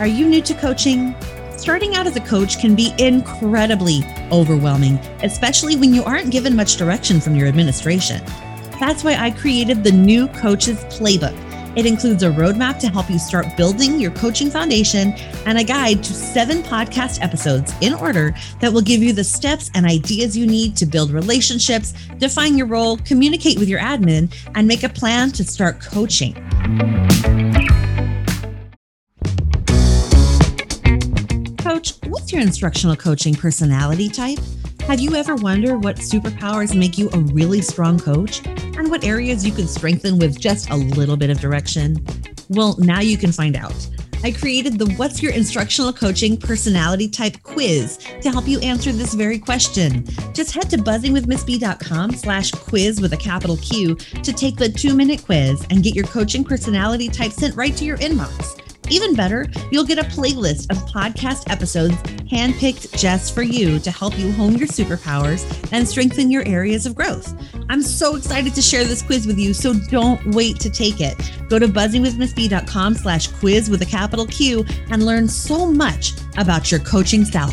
Are you new to coaching? Starting out as a coach can be incredibly overwhelming, especially when you aren't given much direction from your administration. That's why I created the new Coaches Playbook. It includes a roadmap to help you start building your coaching foundation and a guide to seven podcast episodes in order that will give you the steps and ideas you need to build relationships, define your role, communicate with your admin, and make a plan to start coaching. Your instructional coaching personality type? Have you ever wondered what superpowers make you a really strong coach and what areas you can strengthen with just a little bit of direction? Well, now you can find out. I created the What's Your Instructional Coaching Personality Type quiz to help you answer this very question. Just head to buzzingwithmissb.com slash quiz with a capital Q to take the two minute quiz and get your coaching personality type sent right to your inbox. Even better, you'll get a playlist of podcast episodes handpicked just for you to help you hone your superpowers and strengthen your areas of growth. I'm so excited to share this quiz with you, so don't wait to take it. Go to buzzingwithmissb.com slash quiz with a capital Q and learn so much about your coaching style.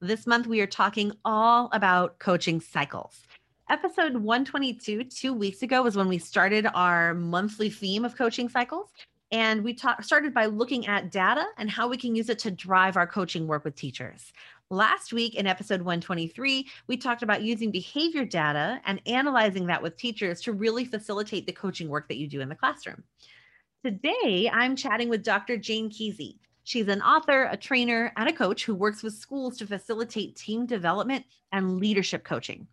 This month, we are talking all about coaching cycles. Episode 122, two weeks ago, was when we started our monthly theme of coaching cycles. And we ta- started by looking at data and how we can use it to drive our coaching work with teachers. Last week in episode 123, we talked about using behavior data and analyzing that with teachers to really facilitate the coaching work that you do in the classroom. Today, I'm chatting with Dr. Jane Kise. She's an author, a trainer, and a coach who works with schools to facilitate team development and leadership coaching.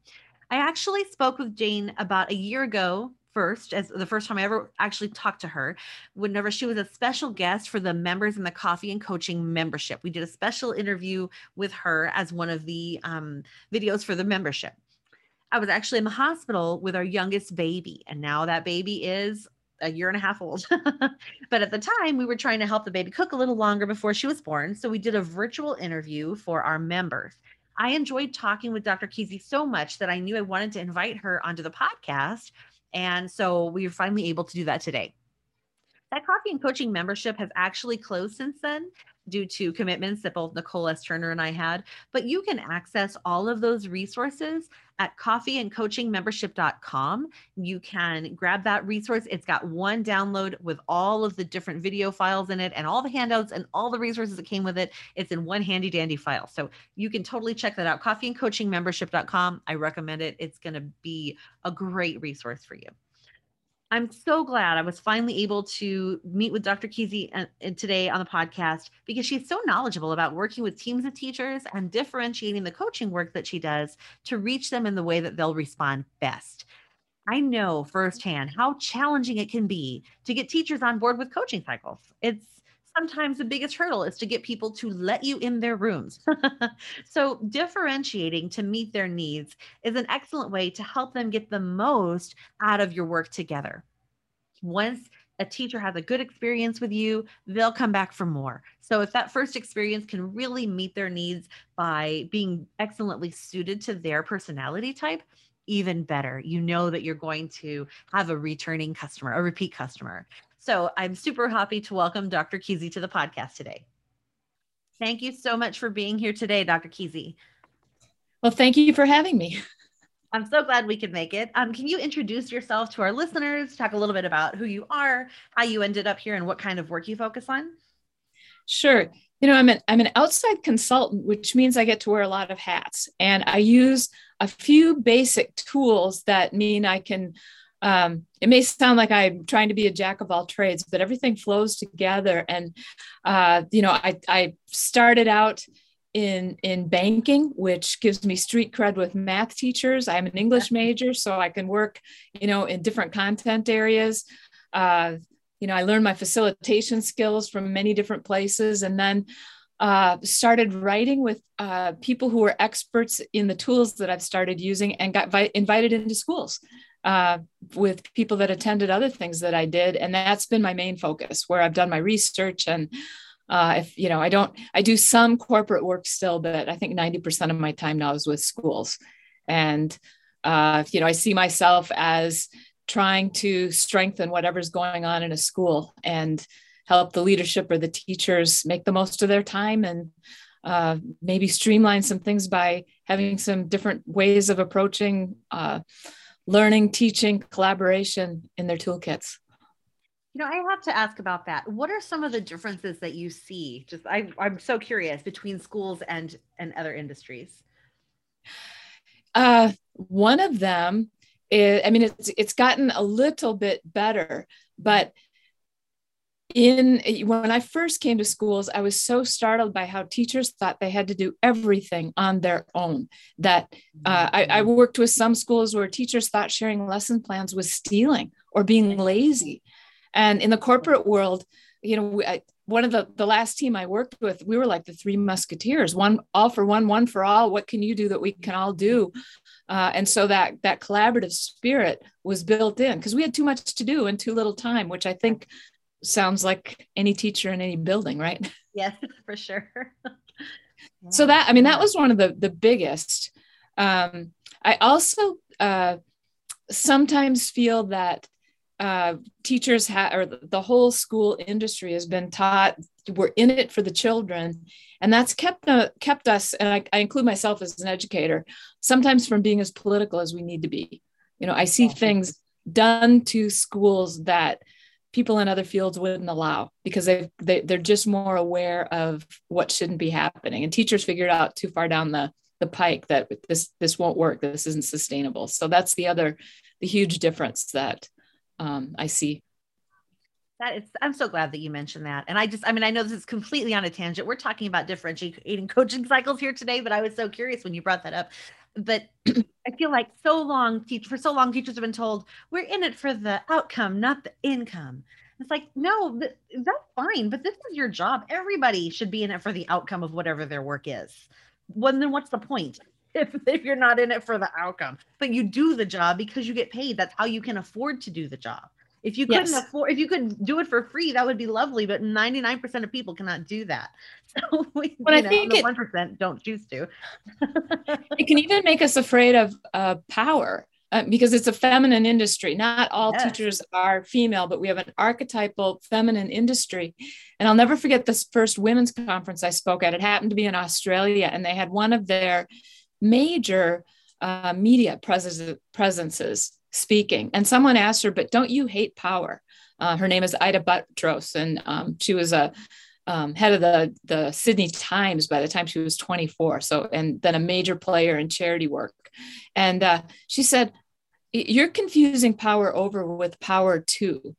I actually spoke with Jane about a year ago first as the first time I ever actually talked to her whenever she was a special guest for the members in the coffee and coaching membership. We did a special interview with her as one of the um, videos for the membership. I was actually in the hospital with our youngest baby, and now that baby is a year and a half old. but at the time, we were trying to help the baby cook a little longer before she was born. So we did a virtual interview for our members. I enjoyed talking with Dr. Kise so much that I knew I wanted to invite her onto the podcast. And so we were finally able to do that today. That coffee and coaching membership has actually closed since then due to commitments that both Nicole S. Turner and I had. But you can access all of those resources at coffeeandcoachingmembership.com. You can grab that resource. It's got one download with all of the different video files in it and all the handouts and all the resources that came with it. It's in one handy dandy file. So you can totally check that out. Coffeeandcoachingmembership.com. I recommend it. It's going to be a great resource for you. I'm so glad I was finally able to meet with Dr. Kise uh, today on the podcast because she's so knowledgeable about working with teams of teachers and differentiating the coaching work that she does to reach them in the way that they'll respond best. I know firsthand how challenging it can be to get teachers on board with coaching cycles. It's sometimes the biggest hurdle is to get people to let you in their rooms. so, differentiating to meet their needs is an excellent way to help them get the most out of your work together. Once a teacher has a good experience with you, they'll come back for more. So, if that first experience can really meet their needs by being excellently suited to their personality type, even better. You know that you're going to have a returning customer, a repeat customer. So I'm super happy to welcome Dr. Kise to the podcast today. Thank you so much for being here today, Dr. Kise. Well, thank you for having me. I'm so glad we could make it. Um, can you introduce yourself to our listeners? Talk a little bit about who you are, how you ended up here, and what kind of work you focus on. Sure. You know, I'm an I'm an outside consultant, which means I get to wear a lot of hats, and I use a few basic tools that mean I can um, it may sound like I'm trying to be a jack of all trades, but everything flows together. And, uh, you know, I, I started out in in banking, which gives me street cred with math teachers. I'm an English major, so I can work, you know, in different content areas. Uh, you know, I learned my facilitation skills from many different places, and then uh, started writing with uh, people who were experts in the tools that I've started using, and got vi- invited into schools uh, with people that attended other things that I did, and that's been my main focus, where I've done my research and uh, if you know, I don't, I do some corporate work still, but I think 90% of my time now is with schools. And, uh, you know, I see myself as trying to strengthen whatever's going on in a school and help the leadership or the teachers make the most of their time and uh, maybe streamline some things by having some different ways of approaching uh, learning, teaching, collaboration in their toolkits. You know, I have to ask about that. What are some of the differences that you see? Just I, I'm so curious between schools and and other industries. Uh, one of them is, I mean, it's it's gotten a little bit better, but in when I first came to schools, I was so startled by how teachers thought they had to do everything on their own. That uh, I, I worked with some schools where teachers thought sharing lesson plans was stealing or being lazy and in the corporate world, you know, I, one of the the last team I worked with, we were like the three musketeers: one all for one, one for all. What can you do that we can all do? Uh, and so that that collaborative spirit was built in because we had too much to do and too little time, which I think sounds like any teacher in any building, right? Yes, for sure. so that I mean that was one of the the biggest. Um, I also uh, sometimes feel that uh, teachers have, or the whole school industry has been taught we're in it for the children, and that's kept uh, kept us, and I, I, include myself as an educator, sometimes from being as political as we need to be. You know, I see things done to schools that people in other fields wouldn't allow because they, they they're just more aware of what shouldn't be happening, and teachers figured out too far down the the pike that this this won't work, this isn't sustainable. So that's the other the huge difference that um, I see. That is, I'm so glad that you mentioned that. And I just, I mean, I know this is completely on a tangent. We're talking about differentiating coaching cycles here today, but I was so curious when you brought that up. But I feel like so long, teach for so long, teachers have been told we're in it for the outcome, not the income. It's like, no, th- that's fine, but this is your job. Everybody should be in it for the outcome of whatever their work is. Well, then what's the point? if, if you're not in it for the outcome. But you do the job because you get paid. That's how you can afford to do the job. If you couldn't yes. afford, if you could do it for free, that would be lovely. But 99% of people cannot do that. So we, but I know, think the one percent don't choose to. it can even make us afraid of uh, power. Uh, because it's a feminine industry. Not all yes. teachers are female, but we have an archetypal feminine industry. And I'll never forget this first women's conference I spoke at. It happened to be in Australia, and they had one of their major uh, media pres- presences speaking. And someone asked her, But don't you hate power? Uh, her name is Ita Buttrose, and um, she was a um, head of the, the Sydney Times by the time she was 24. So, and then a major player in charity work. And uh, she said, You're confusing power over with power too.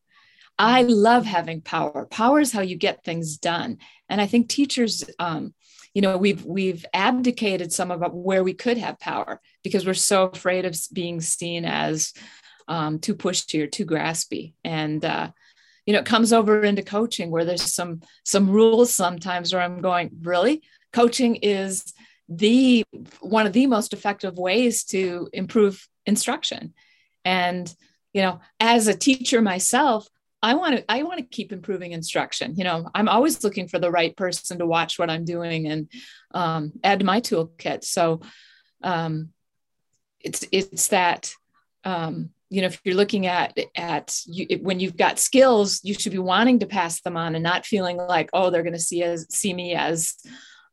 I love having power. Power is how you get things done. And I think teachers um, you know we've we've abdicated some of where we could have power because we're so afraid of being seen as um, too pushy or too graspy. And uh, you know it comes over into coaching where there's some some rules sometimes where i'm going really? Coaching is the one of the most effective ways to improve instruction. And you know as a teacher myself I want to I want to keep improving instruction. You know, I'm always looking for the right person to watch what I'm doing and um, add to my toolkit. So um, it's it's that um, you know if you're looking at at you, when you've got skills, you should be wanting to pass them on and not feeling like oh they're going to see as see me as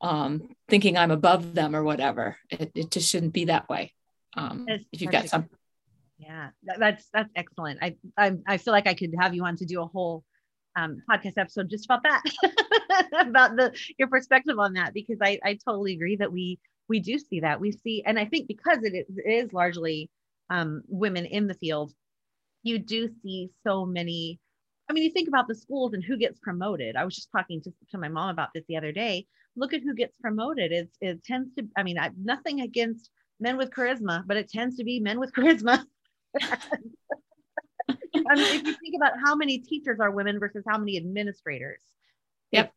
um, thinking I'm above them or whatever. It, it just shouldn't be that way. Um, if you've got some yeah, that's that's excellent. I, I I feel like I could have you on to do a whole um, podcast episode just about that, about the your perspective on that, because I I totally agree that we we do see that we see, and I think because it is, largely um, women in the field, you do see so many. I mean, you think about the schools and who gets promoted. I was just talking to, to my mom about this the other day. look at who gets promoted. It's it tends to. I mean, I, nothing against men with charisma, but it tends to be men with charisma. I mean, if you think about how many teachers are women versus how many administrators. Yep.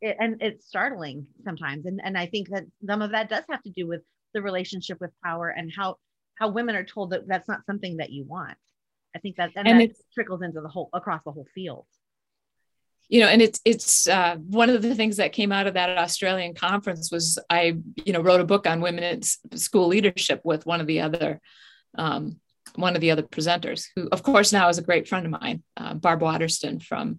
It, and it's startling sometimes. And, and I think that some of that does have to do with the relationship with power and how, how women are told that that's not something that you want. I think that, and, and that trickles into the whole, across the whole field you know and it's it's uh, one of the things that came out of that australian conference was i you know wrote a book on women in school leadership with one of the other um, one of the other presenters, who, of course, now is a great friend of mine, uh, Barb Watterston from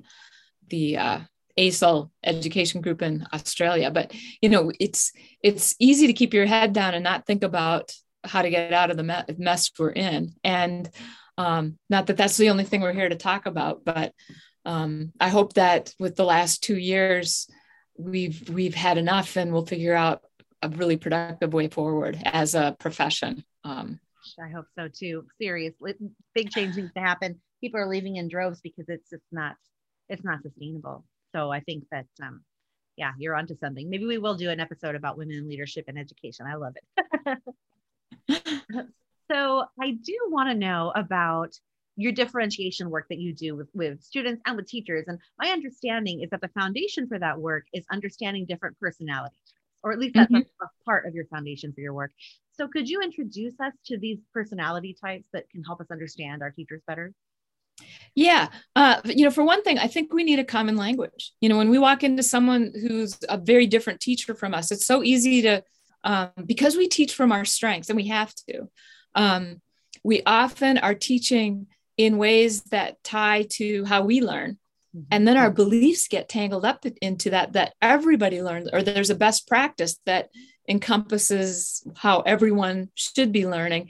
the uh, ACEL education group in Australia. But you know, it's it's easy to keep your head down and not think about how to get out of the mess we're in. And um, not that that's the only thing we're here to talk about, but um, I hope that with the last two years, we've we've had enough, and we'll figure out a really productive way forward as a profession. Um, I hope so too. Seriously, big change needs to happen. People are leaving in droves because it's just not it's not sustainable. So I think that um, yeah, you're onto something. Maybe we will do an episode about women in leadership and education. I love it. so I do want to know about your differentiation work that you do with, with students and with teachers. And my understanding is that the foundation for that work is understanding different personalities, or at least that's mm-hmm. a, a part of your foundation for your work. So could you introduce us to these personality types that can help us understand our teachers better? Yeah. Uh, you know, for one thing, I think we need a common language. You know, when we walk into someone who's a very different teacher from us, it's so easy to, um, because we teach from our strengths and we have to, um, we often are teaching in ways that tie to how we learn. Mm-hmm. And then our beliefs get tangled up into that, that everybody learns, or there's a best practice that encompasses how everyone should be learning.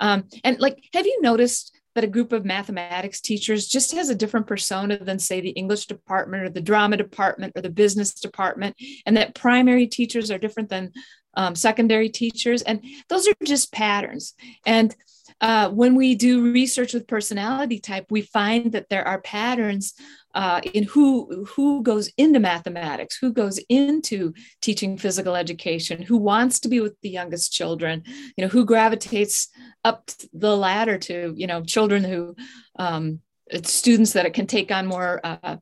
Um, and like, have you noticed that a group of mathematics teachers just has a different persona than, say, the English department or the drama department or the business department, and that primary teachers are different than um, secondary teachers? And those are just patterns. And uh, when we do research with personality type, we find that there are patterns uh, in who who goes into mathematics, who goes into teaching physical education, who wants to be with the youngest children, you know, who gravitates up the ladder to you know children who um, students that it can take on more. Uh,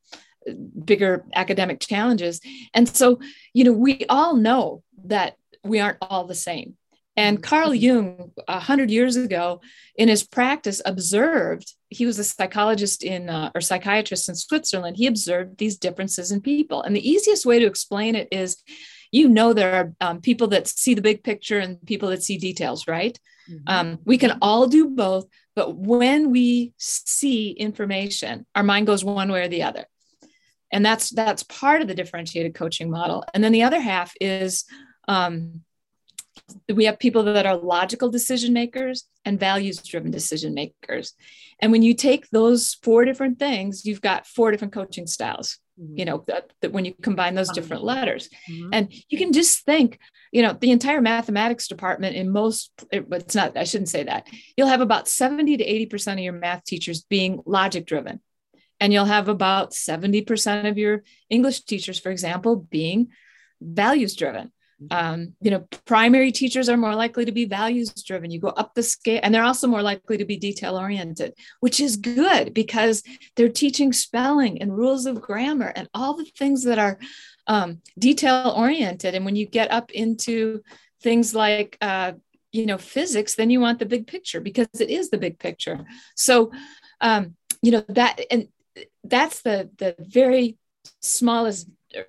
bigger academic challenges and so you know we all know that we aren't all the same and mm-hmm. Carl Jung, a hundred years ago, in his practice, observed. He was a psychologist in uh, or psychiatrist in Switzerland. He observed these differences in people, and the easiest way to explain it is, you know, there are um, people that see the big picture and people that see details, right? Mm-hmm. Um, we can all do both, but when we see information, our mind goes one way or the other, and that's that's part of the differentiated coaching model. And then the other half is um, we have people that are logical decision makers and values driven decision makers. And when you take those four different things you've got four different coaching styles mm-hmm. you know that, that, when you combine those different letters. Mm-hmm. and you can just think you know the entire mathematics department in most it's not i shouldn't say that. You'll have about 70 to 80 percent of your math teachers being logic driven and you'll have about 70 percent of your english teachers for example being values driven um, you know primary teachers are more likely to be values driven you go up the scale and they're also more likely to be detail oriented which is good because they're teaching spelling and rules of grammar and all the things that are um, detail oriented and when you get up into things like uh, you know physics then you want the big picture because it is the big picture. So um, you know that and that's the the very smallest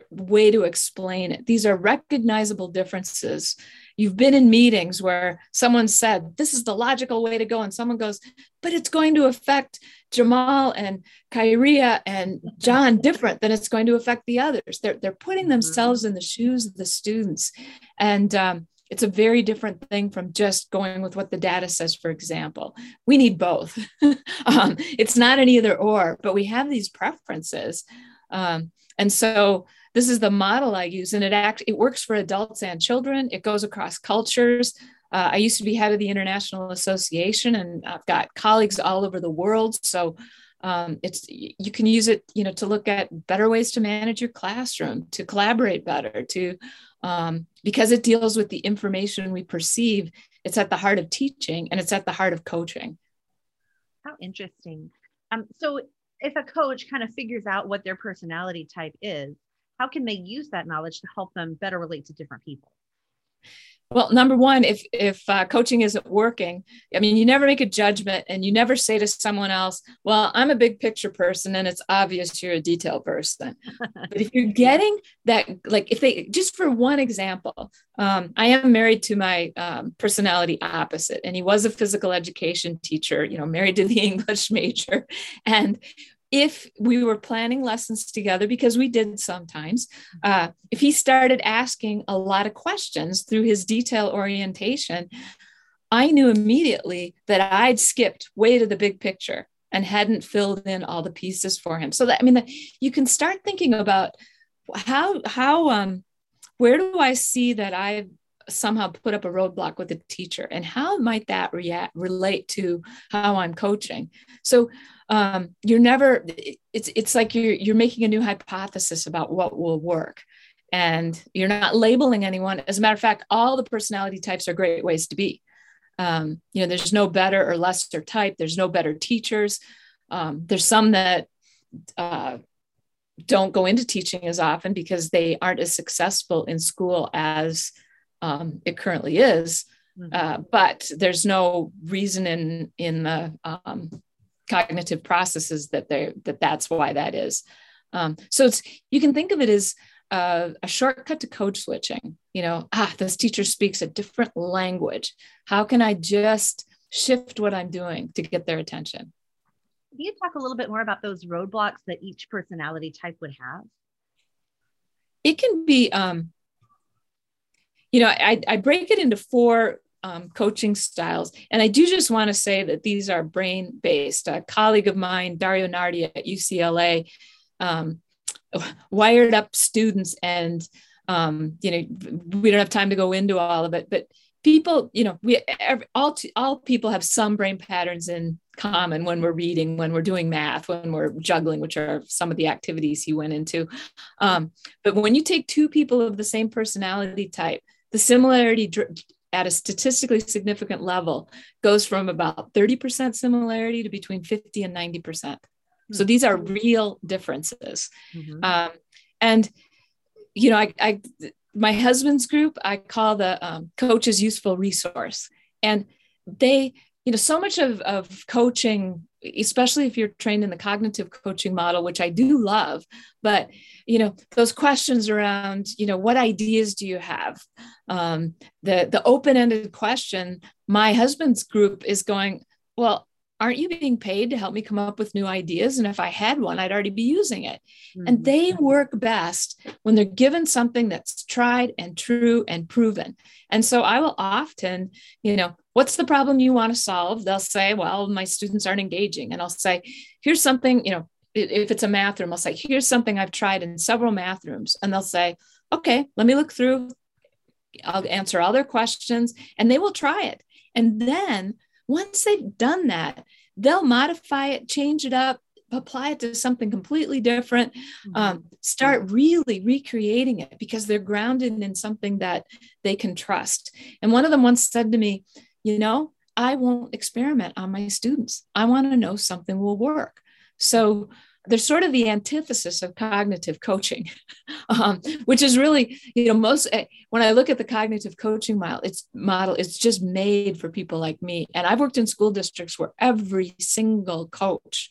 way to explain it. These are recognizable differences. You've been in meetings where someone said, This is the logical way to go. And someone goes, But it's going to affect Jamal and Kyria and John different than it's going to affect the others. They're, they're putting mm-hmm. themselves in the shoes of the students. And um, it's a very different thing from just going with what the data says, for example. We need both. um, it's not an either or, but we have these preferences. Um, and so this is the model I use, and it act it works for adults and children. It goes across cultures. Uh, I used to be head of the International Association, and I've got colleagues all over the world. So um, it's you can use it you know to look at better ways to manage your classroom to collaborate better to um, because it deals with the information we perceive it's at the heart of teaching and it's at the heart of coaching how interesting um, so if a coach kind of figures out what their personality type is how can they use that knowledge to help them better relate to different people well, number one, if if uh, coaching isn't working, I mean, you never make a judgment, and you never say to someone else, "Well, I'm a big picture person, and it's obvious you're a detail person." but if you're getting that, like, if they just for one example, um, I am married to my um, personality opposite, and he was a physical education teacher, you know, married to the English major, and if we were planning lessons together, because we did sometimes, uh, if he started asking a lot of questions through his detail orientation, I knew immediately that I'd skipped way to the big picture and hadn't filled in all the pieces for him. So that I mean, that you can start thinking about how how um where do I see that I've somehow put up a roadblock with a teacher and how might that react relate to how I'm coaching? So um, you're never it's it's like you're you're making a new hypothesis about what will work. And you're not labeling anyone. As a matter of fact all the personality types are great ways to be. Um, you know there's no better or lesser type. There's no better teachers. Um, there's some that uh, don't go into teaching as often because they aren't as successful in school as um, it currently is. Mm-hmm. uh, but there's no reason in in the um, cognitive processes that they that that's why that is. Um, so it's you can think of it as uh, a shortcut to code switching. You know, ah, this teacher speaks a different language. How can I just shift what I'm doing to get their attention? Can you talk a little bit more about those roadblocks that each personality type would have? It can be, um, you know, I, I break it into four um, coaching styles. And I do just want to say that these are brain based. A colleague of mine, Dario Nardi at UCLA, um, wired up students, and um, you know, we don't have time to go into all of it, but people, you know, we every, all all people have some brain patterns in common when we're reading, when we're doing math, when we're juggling, which are some of the activities he went into. Um, but when you take two people of the same personality type, the similarity at a statistically significant level goes from about 30% similarity to between 50 and 90%. Mm-hmm. So hmm. these are real differences. Mm-hmm. Um, and, you know, I, I, my husband's group, I call the um, coaches useful resource. And they, you know, so much of, of coaching, especially if you're trained in the cognitive coaching model, which I do love, but you know those questions around you know what ideas do you have? Um, the the open-ended question my husband's group is going well aren't you being paid to help me come up with new ideas and if i had one i'd already be using it mm-hmm. and they work best when they're given something that's tried and true and proven and so i will often you know what's the problem you want to solve they'll say well my students aren't engaging and i'll say here's something you know if it's a math room, I'll say, here's something I've tried in several math rooms. And they'll say, okay, let me look through. I'll answer all their questions and they will try it. And then once they've done that, they'll modify it, change it up, apply it to something completely different, mm-hmm. um, start really recreating it because they're grounded in something that they can trust. And one of them once said to me, you know, I won't experiment on my students. I want to know something will work. So there's sort of the antithesis of cognitive coaching, um, which is really, you know, most eh, when I look at the cognitive coaching model, it's model, it's just made for people like me. And I've worked in school districts where every single coach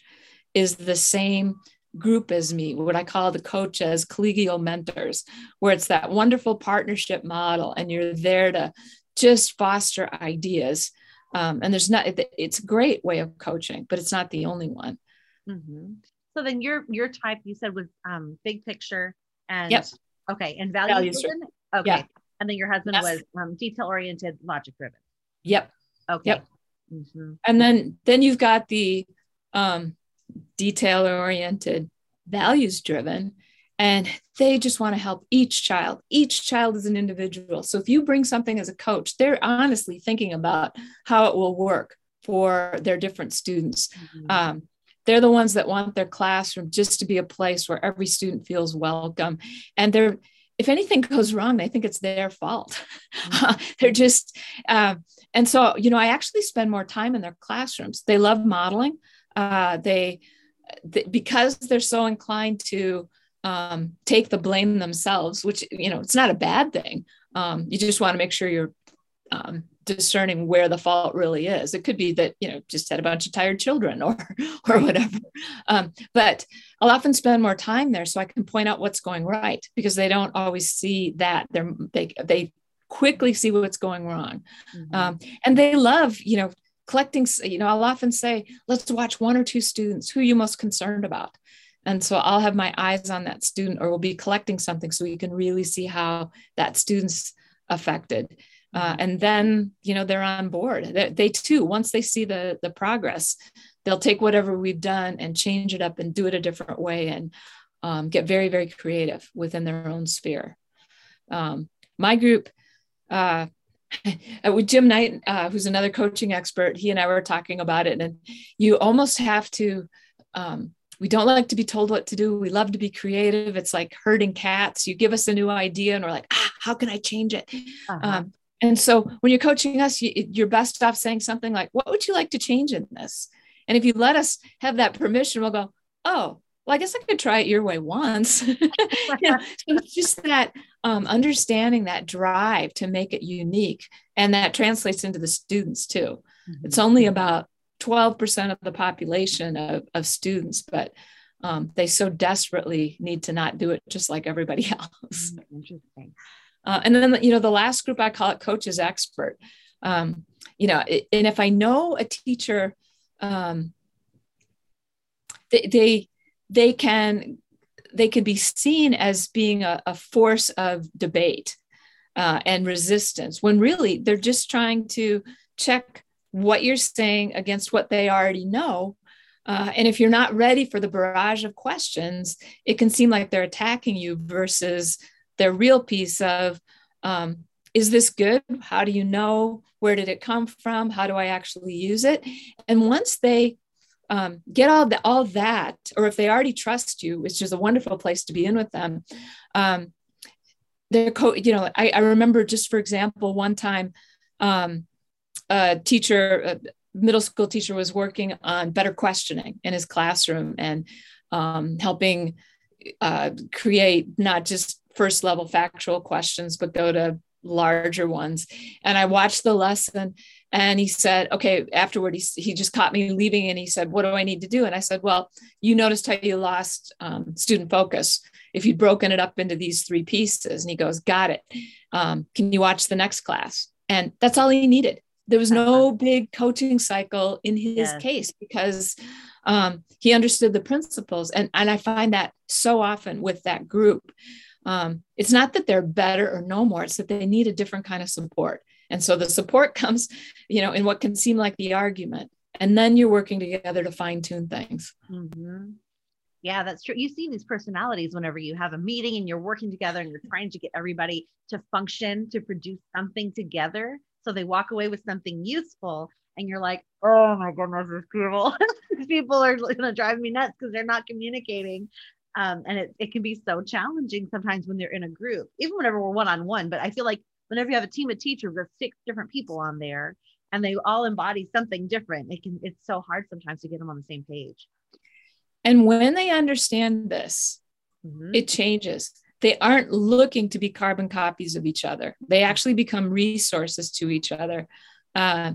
is the same group as me, what I call the coach as collegial mentors, where it's that wonderful partnership model, and you're there to just foster ideas. Um, and there's not, it's a great way of coaching, but it's not the only one. Mm-hmm. So then your your type you said was um big picture and yep. okay and value values driven. Okay. Yeah. And then your husband yes. was um, detail oriented, logic driven. Yep. Okay. Yep. Mm-hmm. And then then you've got the um, detail oriented, values driven, and they just want to help each child. Each child is an individual. So if you bring something as a coach, they're honestly thinking about how it will work for their different students. Mm-hmm. Um, they're the ones that want their classroom just to be a place where every student feels welcome. And they're if anything goes wrong they think it's their fault. Mm-hmm. they're just uh, and so you know i actually spend more time in their classrooms. They love modeling. Uh, they, they, because they're so inclined to um, take the blame themselves which you know it's not a bad thing. Um, you just want to make sure you're um, discerning where the fault really is. It could be that you know just had a bunch of tired children or or whatever. Um, but I'll often spend more time there so I can point out what's going right because they don't always see that. They're they they quickly see what's going wrong, mm-hmm. um, and they love you know collecting. You know I'll often say let's watch one or two students. Who are you most concerned about? And so I'll have my eyes on that student or we'll be collecting something so you can really see how that student's affected. Uh, and then you know they're on board they, they, too once they see the the progress they'll take whatever we've done and change it up and do it a different way and um, get very very creative within their own sphere um, my group uh, with jim knight uh, who's another coaching expert he and i were talking about it and you almost have to um, we don't like to be told what to do. We love to be creative. It's like herding cats. You give us a new idea, and we're like, ah, how can I change it? Uh-huh. Um, and so when you're coaching us, you, you're best off saying something like, What would you like to change in this? And if you let us have that permission, we'll go, Oh, well, I guess I could try it your way once. you know, so it's just that um, understanding that drive to make it unique. And that translates into the students too. Mm-hmm. It's only about 12% of the population of, of students, but um, they so desperately need to not do it just like everybody else. Mm, interesting. Uh, and then, you know, the last group I call it coaches expert. Um, you know, and if I know a teacher, um, they, they, they can they can be seen as being a, a force of debate uh, and resistance when really they're just trying to check what you're saying against what they already know uh, and if you're not ready for the barrage of questions it can seem like they're attacking you versus their real piece of um, is this good? How do you know? Where did it come from? How do I actually use it? And once they um, get all, the, all that, or if they already trust you, which is a wonderful place to be in with them, um, they're co- you know, I, I, remember just for example, one time um, a teacher, a middle school teacher was working on better questioning in his classroom and um, helping uh, create not just first level factual questions, but go to larger ones. And I watched the lesson and he said, okay, afterward, he, he just caught me leaving and he said, what do I need to do? And I said, well, you noticed how you lost um, student focus if you'd broken it up into these three pieces. And he goes, got it. Um, can you watch the next class? And that's all he needed. There was no uh-huh. big coaching cycle in his yes. case because um, he understood the principles. And, and I find that so often with that group um, it's not that they're better or no more it's that they need a different kind of support. And so the support comes you know in what can seem like the argument and then you're working together to fine tune things. Mm-hmm. yeah that's true. You see these personalities whenever you have a meeting and you're working together and you're trying to get everybody to function to produce something together so they walk away with something useful and you're like oh my goodness people these people are going to drive me nuts because they're not communicating um, and it, it can be so challenging sometimes when they're in a group, even whenever we're one on one. But I feel like whenever you have a team of teachers with six different people on there and they all embody something different, it can it's so hard sometimes to get them on the same page. And when they understand this, mm-hmm. it changes. They aren't looking to be carbon copies of each other. They actually become resources to each other. Uh,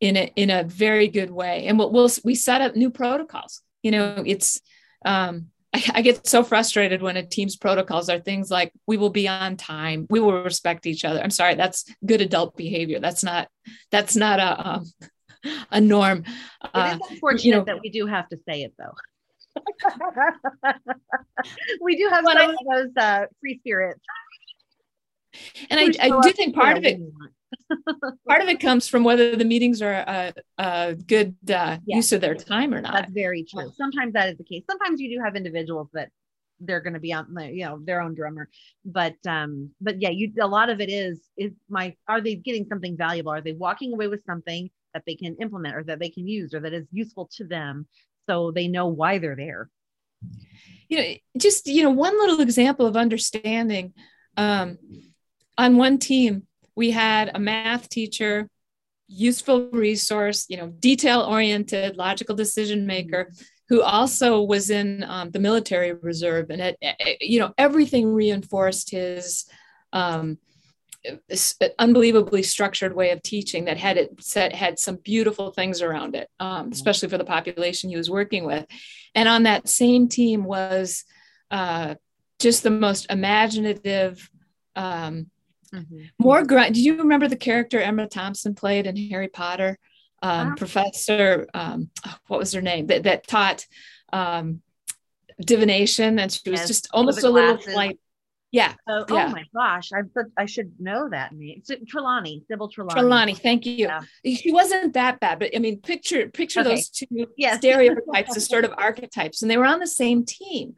in a in a very good way, and we'll, we'll we set up new protocols. You know, it's um, I, I get so frustrated when a team's protocols are things like we will be on time, we will respect each other. I'm sorry, that's good adult behavior. That's not that's not a um, a norm. It uh, is unfortunate you know, that we do have to say it though. we do have some I, of those uh, free spirits. And I, I do think part of it part of it comes from whether the meetings are a, a good uh, yes. use of their time or not. That's very true. Sometimes that is the case. Sometimes you do have individuals that they're going to be on the, you know, their own drummer. But, um, but yeah, you, a lot of it is, is my, are they getting something valuable? Are they walking away with something that they can implement or that they can use or that is useful to them? so they know why they're there. You know, just you know, one little example of understanding. Um, on one team, we had a math teacher, useful resource, you know, detail oriented, logical decision maker, who also was in um, the military reserve, and it, you know, everything reinforced his. Um, unbelievably structured way of teaching that had it set had some beautiful things around it um, mm-hmm. especially for the population he was working with and on that same team was uh, just the most imaginative um, mm-hmm. more grunt do you remember the character emma thompson played in harry potter um, wow. professor um, what was her name that, that taught um, divination and she was yes, just almost a little like yeah. Oh, yeah. oh my gosh. I I should know that name. Trelawney, Sybil Trelawney. Trelawney, thank you. Yeah. She wasn't that bad, but I mean, picture picture okay. those two yes. stereotypes as sort of archetypes, and they were on the same team.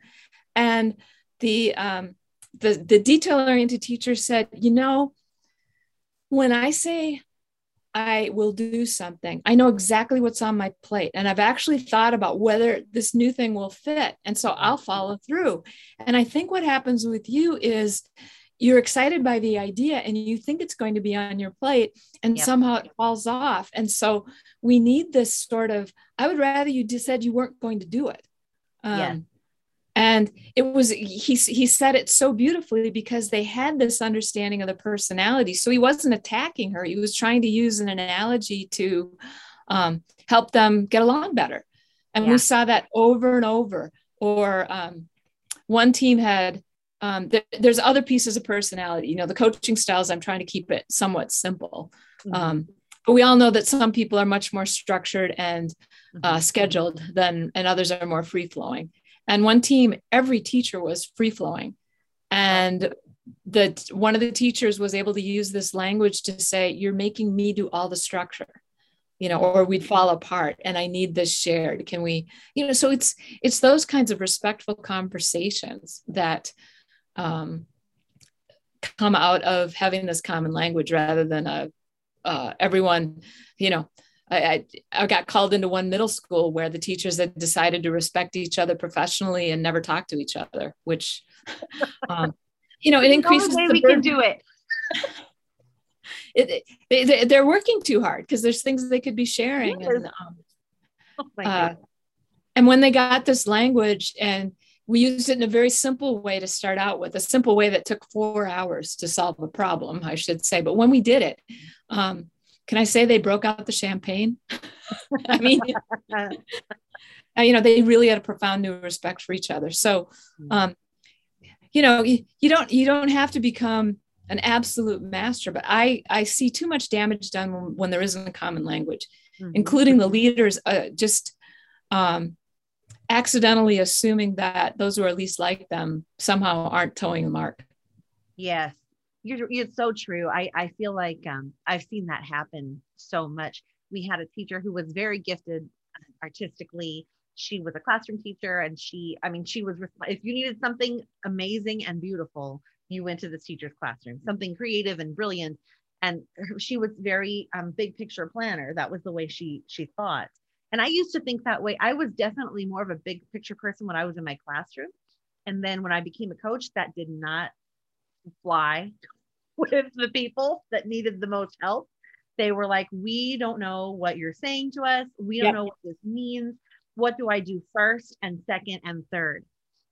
And the um, the the detail oriented teacher said, you know, when I say I will do something. I know exactly what's on my plate. And I've actually thought about whether this new thing will fit. And so I'll follow through. And I think what happens with you is you're excited by the idea and you think it's going to be on your plate and yep. somehow it falls off. And so we need this sort of, I would rather you just said you weren't going to do it. Um, yeah and it was he he said it so beautifully because they had this understanding of the personality so he wasn't attacking her he was trying to use an analogy to um, help them get along better and yeah. we saw that over and over or um, one team had um, th- there's other pieces of personality you know the coaching styles i'm trying to keep it somewhat simple mm-hmm. Um, but we all know that some people are much more structured and uh, mm-hmm. scheduled than and others are more free flowing and one team every teacher was free flowing and that one of the teachers was able to use this language to say you're making me do all the structure you know or we'd fall apart and i need this shared. Can we you know so it's it's those kinds of respectful conversations that um, come out of having this common language rather than a uh, everyone you know I, I, got called into one middle school where the teachers had decided to respect each other professionally and never talk to each other, which, um, you know, it increases the, we burden. can do it. it, it they, are working too hard because there's things they could be sharing. Yes. And, um, oh uh, and when they got this language and we used it in a very simple way to start out with, a simple way that took four hours to solve a problem, I should say. But when we did it, um, can I say they broke out the champagne? I mean, you know, they really had a profound new respect for each other. So, hmm. um, you know, you, you don't you don't have to become an absolute master, but I I see too much damage done when, when there isn't a common language, mm-hmm. including the leaders uh, just um, accidentally assuming that those who are least like them somehow aren't toeing the mark. Yes, you're, you're so true. I, I feel like um, I've seen that happen so much. We had a teacher who was very gifted artistically. She was a classroom teacher, and she, I mean, she was, if you needed something amazing and beautiful, you went to this teacher's classroom, something creative and brilliant. And she was very um, big picture planner. That was the way she she thought. And I used to think that way. I was definitely more of a big picture person when I was in my classroom. And then when I became a coach, that did not fly with the people that needed the most help. They were like, We don't know what you're saying to us. We don't yep. know what this means. What do I do first and second and third?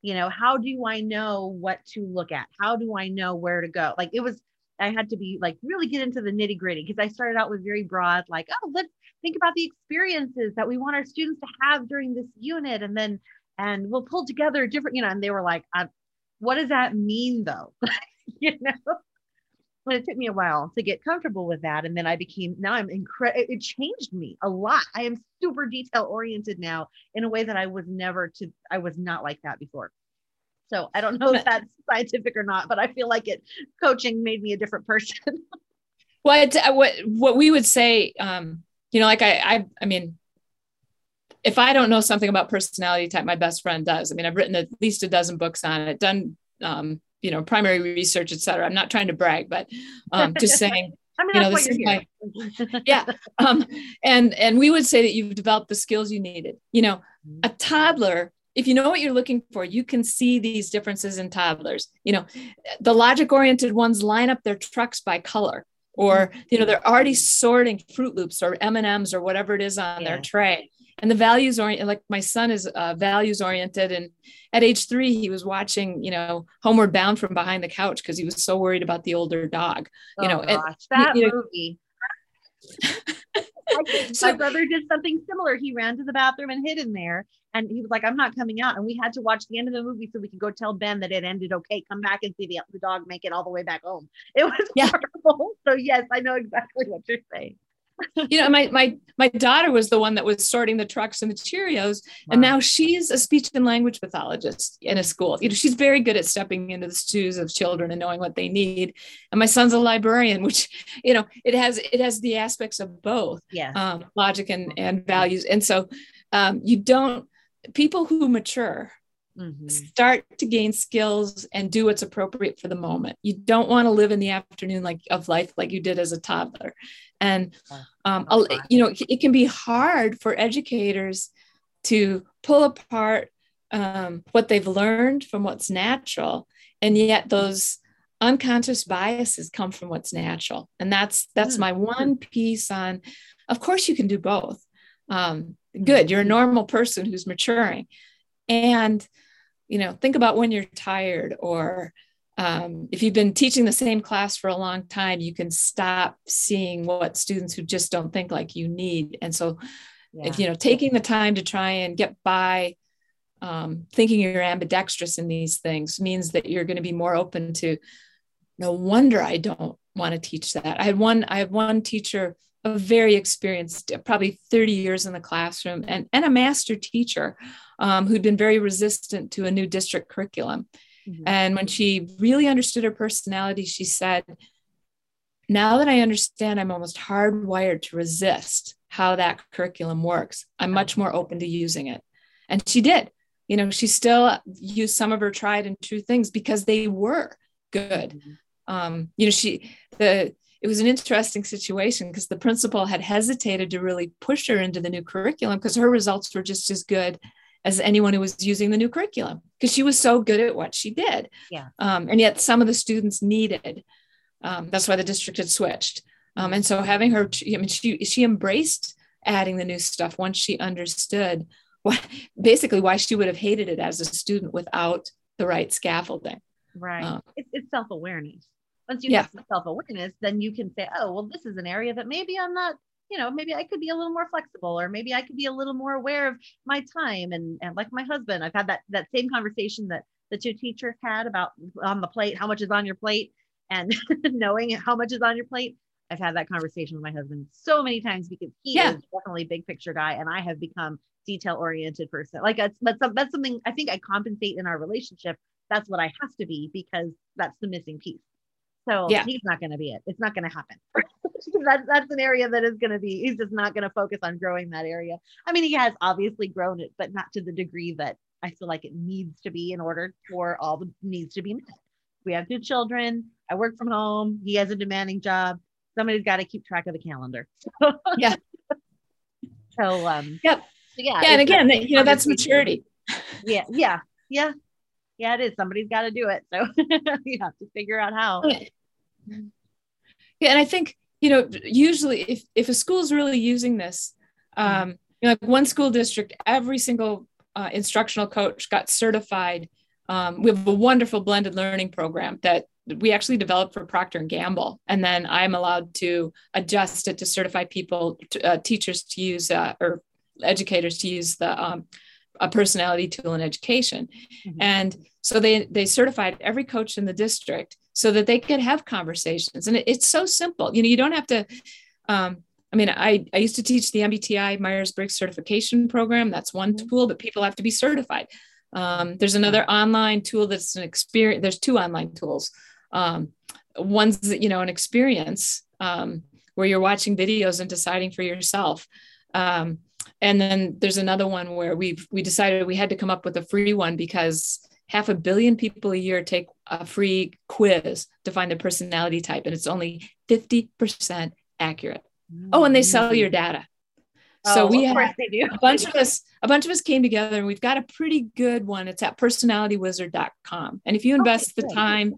You know, how do I know what to look at? How do I know where to go? Like it was, I had to be like really get into the nitty gritty because I started out with very broad, like, oh, let's think about the experiences that we want our students to have during this unit. And then, and we'll pull together different, you know, and they were like, uh, what does that mean though? you know? But it took me a while to get comfortable with that. And then I became, now I'm incredible. It changed me a lot. I am super detail oriented now in a way that I was never to, I was not like that before. So I don't know if that's scientific or not, but I feel like it coaching made me a different person. well, uh, what, what we would say, um, you know, like I, I, I mean, if I don't know something about personality type, my best friend does. I mean, I've written at least a dozen books on it, done um, you know primary research et cetera i'm not trying to brag but um, just saying I mean, you know, this is my, yeah. Um, and, and we would say that you've developed the skills you needed, you know, a toddler if you know what you're looking for, you can see these differences in toddlers. You know, the logic oriented ones line up their trucks by color or you know they're already sorting fruit loops or m&ms or whatever it is on yeah. their tray and the values oriented like my son is uh, values oriented and at age three he was watching you know homeward bound from behind the couch because he was so worried about the older dog you oh know gosh, and, that you know, movie so, my brother did something similar. He ran to the bathroom and hid in there. And he was like, I'm not coming out. And we had to watch the end of the movie so we could go tell Ben that it ended okay. Come back and see the, the dog make it all the way back home. It was yeah. horrible. So, yes, I know exactly what you're saying you know, my my my daughter was the one that was sorting the trucks and the Cheerios, wow. and now she's a speech and language pathologist in a school. You know, she's very good at stepping into the shoes of children and knowing what they need. And my son's a librarian, which you know, it has it has the aspects of both, yeah, um, logic and and values. And so, um, you don't people who mature Mm-hmm. Start to gain skills and do what's appropriate for the moment. You don't want to live in the afternoon like of life like you did as a toddler. And um, you know, it can be hard for educators to pull apart um, what they've learned from what's natural, and yet those unconscious biases come from what's natural. And that's that's mm-hmm. my one piece on. Of course, you can do both. Um, good, you're a normal person who's maturing, and you know think about when you're tired or um, if you've been teaching the same class for a long time you can stop seeing what students who just don't think like you need and so yeah. if you know taking the time to try and get by um, thinking you're ambidextrous in these things means that you're going to be more open to no wonder i don't want to teach that i had one i had one teacher a very experienced probably 30 years in the classroom and, and a master teacher um, who'd been very resistant to a new district curriculum. Mm-hmm. And when she really understood her personality, she said, Now that I understand, I'm almost hardwired to resist how that curriculum works. I'm much more open to using it. And she did. You know, she still used some of her tried and true things because they were good. Mm-hmm. Um, you know, she, the, it was an interesting situation because the principal had hesitated to really push her into the new curriculum because her results were just as good as anyone who was using the new curriculum because she was so good at what she did. Yeah. Um, and yet some of the students needed. Um, that's why the district had switched. Um, and so having her, I mean, she she embraced adding the new stuff once she understood what basically why she would have hated it as a student without the right scaffolding. Right. Um, it's, it's self awareness. Once you yeah. have self awareness, then you can say, oh, well, this is an area that maybe I'm not you know, maybe I could be a little more flexible or maybe I could be a little more aware of my time. And, and like my husband, I've had that, that same conversation that the two teachers had about on the plate, how much is on your plate and knowing how much is on your plate. I've had that conversation with my husband so many times because he yeah. is definitely a big picture guy and I have become detail oriented person. Like that's, that's, that's something I think I compensate in our relationship. That's what I have to be because that's the missing piece. So yeah. he's not going to be it. It's not going to happen. that's that's an area that is going to be. He's just not going to focus on growing that area. I mean, he has obviously grown it, but not to the degree that I feel like it needs to be in order for all the needs to be met. We have two children. I work from home. He has a demanding job. Somebody's got to keep track of the calendar. yeah. So um. Yep. So yeah. Yeah, and again, you know, that's maturity. Yeah. Yeah. Yeah yeah, it is. Somebody's got to do it. So you have to figure out how. Yeah, and I think you know usually if if a school is really using this, um, you know, like one school district, every single uh, instructional coach got certified. Um, we have a wonderful blended learning program that we actually developed for Procter and Gamble, and then I'm allowed to adjust it to certify people, to, uh, teachers to use uh, or educators to use the um, a personality tool in education. Mm-hmm. And so they they certified every coach in the district so that they could have conversations. And it, it's so simple. You know, you don't have to. Um, I mean, I, I used to teach the MBTI Myers Briggs certification program. That's one mm-hmm. tool, but people have to be certified. Um, there's another online tool that's an experience. There's two online tools. Um, one's you know an experience um, where you're watching videos and deciding for yourself. Um, and then there's another one where we we decided we had to come up with a free one because half a billion people a year take a free quiz to find their personality type and it's only 50% accurate mm-hmm. oh and they sell your data Oh, so we have a bunch of us, a bunch of us came together and we've got a pretty good one. It's at personalitywizard.com. And if you invest okay, the time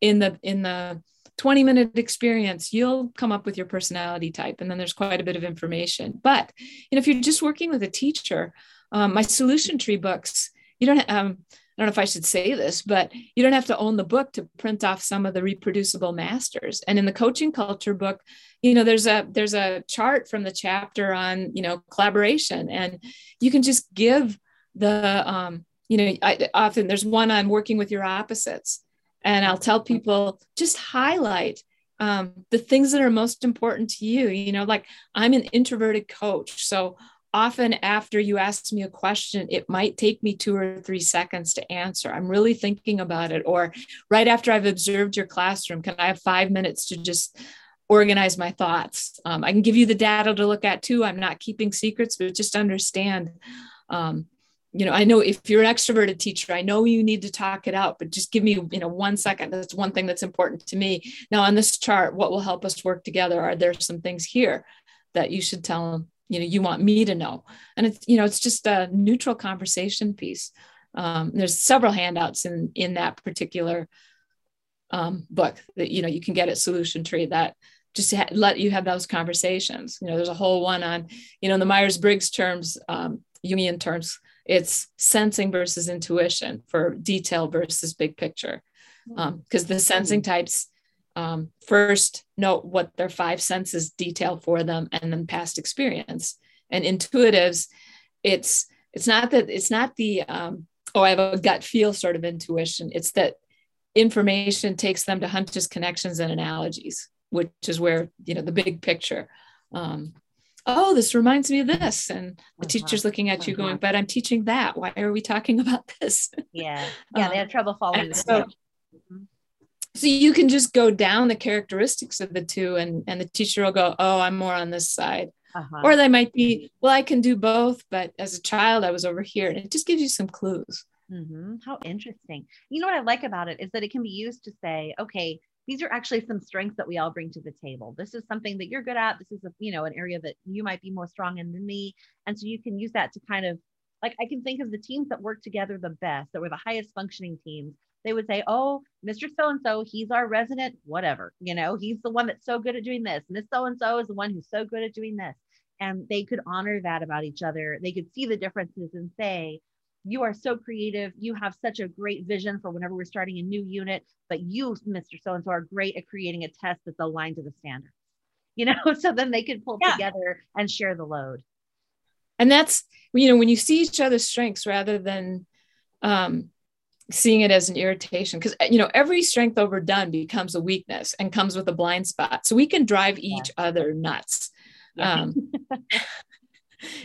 in the in the 20 minute experience, you'll come up with your personality type. And then there's quite a bit of information. But you know, if you're just working with a teacher, um, my solution tree books, you don't um, I don't know if I should say this, but you don't have to own the book to print off some of the reproducible masters. And in the coaching culture book, you know, there's a there's a chart from the chapter on you know collaboration, and you can just give the um, you know I, often there's one on working with your opposites, and I'll tell people just highlight um, the things that are most important to you. You know, like I'm an introverted coach, so often after you ask me a question, it might take me two or three seconds to answer. I'm really thinking about it. Or right after I've observed your classroom, can I have five minutes to just organize my thoughts? Um, I can give you the data to look at too. I'm not keeping secrets, but just understand. Um, you know, I know if you're an extroverted teacher, I know you need to talk it out, but just give me, you know, one second. That's one thing that's important to me. Now, on this chart, what will help us work together? Are there some things here that you should tell them you know you want me to know and it's you know it's just a neutral conversation piece um, there's several handouts in in that particular um, book that you know you can get at solution tree that just ha- let you have those conversations you know there's a whole one on you know the myers-briggs terms um, jungian terms it's sensing versus intuition for detail versus big picture. Because hmm. um, the sensing types um, first note what their five senses detail for them and then past experience. And intuitives it's it's not that it's not the um, oh i have a gut feel sort of intuition. It's that information takes them to hunches connections and analogies which is where you know the big picture um, oh this reminds me of this. And the uh-huh. teacher's looking at uh-huh. you going but i'm teaching that. Why are we talking about this? Yeah. Yeah they have trouble following so, so you can just go down the characteristics of the two and and the teacher will go oh i'm more on this side. Uh-huh. or they might be well i can do both but as a child i was over here. And it just gives you some clues. Mm-hmm. how interesting. You know what i like about it is that it can be used to say okay these are actually some strengths that we all bring to the table this is something that you're good at this is a you know an area that you might be more strong in than me and so you can use that to kind of like i can think of the teams that work together the best that were the highest functioning teams they would say, Oh, Mr. So and so, he's our resident, whatever. You know, he's the one that's so good at doing this. Miss so and so is the one who's so good at doing this. And they could honor that about each other. They could see the differences and say, You are so creative. You have such a great vision for whenever we're starting a new unit, but you, Mr. So and so, are great at creating a test that's aligned to the standards. You know, so then they can pull yeah. together and share the load. And that's, you know, when you see each other's strengths rather than, um, seeing it as an irritation because you know every strength overdone becomes a weakness and comes with a blind spot so we can drive each yeah. other nuts yeah. um,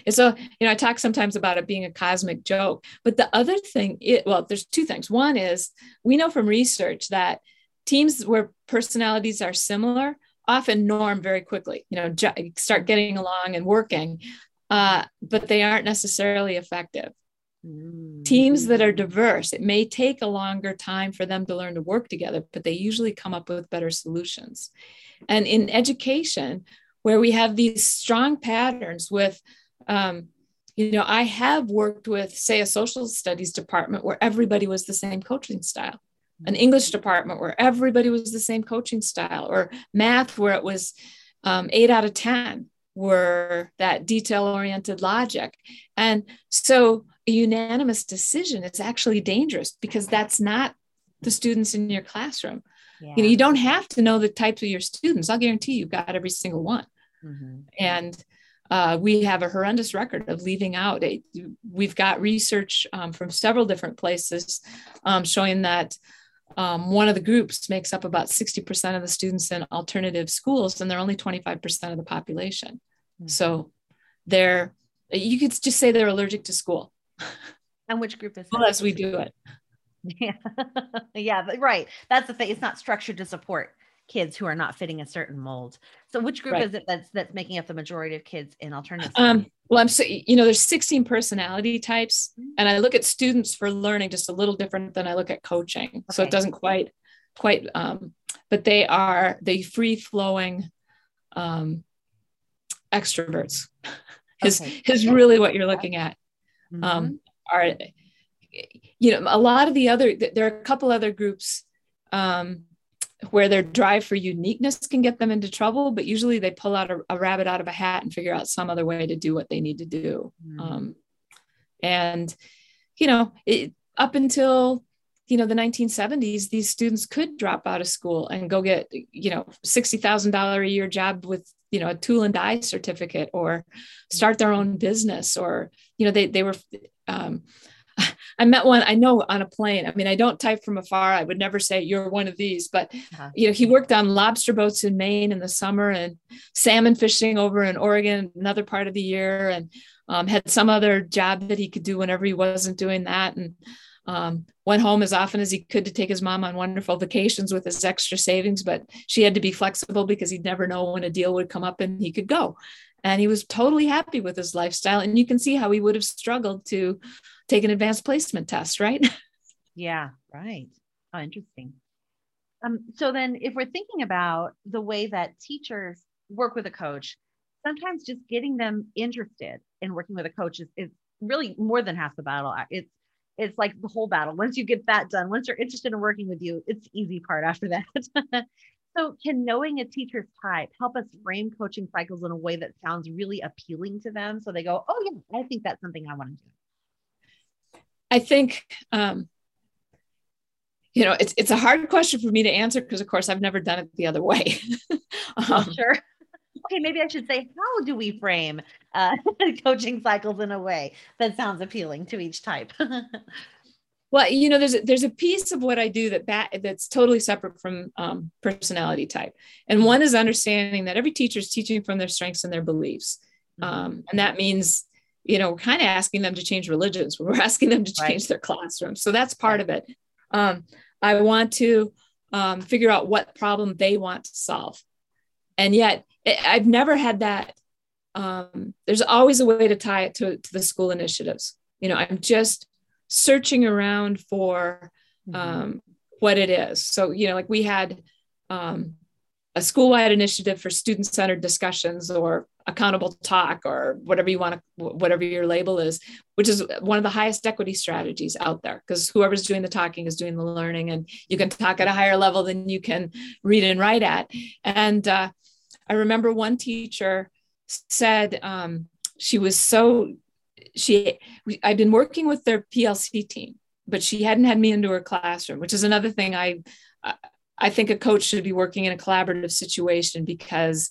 and so you know i talk sometimes about it being a cosmic joke but the other thing it well there's two things. One is we know from research that teams where personalities are similar often norm very quickly you know start getting along and working uh, but they aren't necessarily effective. Teams that are diverse, it may take a longer time for them to learn to work together, but they usually come up with better solutions. And in education, where we have these strong patterns with, um, you know, I have worked with, say, a social studies department where everybody was the same coaching style, an English department where everybody was the same coaching style, or math where it was um, eight out of 10 were that detail oriented logic. And so a unanimous decision is actually dangerous because that's not the students in your classroom. Yeah. You know, you don't have to know the types of your students. I'll guarantee you've got every single one. Mm-hmm. And uh, we have a horrendous record of leaving out. A, we've got research um, from several different places um, showing that um, one of the groups makes up about 60% of the students in alternative schools, and they're only 25% of the population. Mm-hmm. So they're, you could just say they're allergic to school. And which group is well, as we do it. Yeah. yeah, right. That's the thing. It's not structured to support kids who are not fitting a certain mold. So which group right. is it that's that's making up the majority of kids in alternative? Um, well, I'm so you know, there's 16 personality types, mm-hmm. and I look at students for learning just a little different than I look at coaching. Okay. So it doesn't quite quite um, but they are the free flowing um extroverts is okay. is really what you're looking at. Mm-hmm. Um, are you know a lot of the other there are a couple other groups um, where their drive for uniqueness can get them into trouble, but usually they pull out a, a rabbit out of a hat and figure out some other way to do what they need to do. Mm. Um, and, you know, it, up until, you know, the 1970s, these students could drop out of school and go get, you know, $60,000 a year job with, you know, a tool and die certificate or start their own business or, you know, they, they were, um, I met one I know on a plane. I mean, I don't type from afar. I would never say you're one of these, but uh-huh. you know, he worked on lobster boats in Maine in the summer and salmon fishing over in Oregon another part of the year, and um, had some other job that he could do whenever he wasn't doing that, and um, went home as often as he could to take his mom on wonderful vacations with his extra savings. But she had to be flexible because he'd never know when a deal would come up and he could go. And he was totally happy with his lifestyle. And you can see how he would have struggled to take an advanced placement test, right? Yeah, right. Oh, interesting. Um, so then if we're thinking about the way that teachers work with a coach, sometimes just getting them interested in working with a coach is, is really more than half the battle. It's it's like the whole battle. Once you get that done, once they're interested in working with you, it's easy part after that. so can knowing a teacher's type help us frame coaching cycles in a way that sounds really appealing to them so they go, oh yeah, I think that's something I want to do. I think, um, you know, it's it's a hard question for me to answer because, of course, I've never done it the other way. um, sure. Okay, maybe I should say, how do we frame uh, coaching cycles in a way that sounds appealing to each type? well, you know, there's a, there's a piece of what I do that bat, that's totally separate from um, personality type, and one is understanding that every teacher is teaching from their strengths and their beliefs, mm-hmm. um, and that means you know, we're kind of asking them to change religions. We're asking them to change right. their classrooms. So that's part of it. Um, I want to um, figure out what problem they want to solve. And yet, it, I've never had that. Um, there's always a way to tie it to, to the school initiatives. You know, I'm just searching around for mm-hmm. Um, what it is. So, you know, like we had um, a school-wide initiative for student-centered discussions or accountable talk or whatever you want to whatever your label is which is one of the highest equity strategies out there because whoever's doing the talking is doing the learning and you can talk at a higher level than you can read and write at. And uh, i remember one teacher said um, she was so she i've been working with their plc team but she hadn't had me into her classroom which is another thing i I think a coach should be working in a collaborative situation because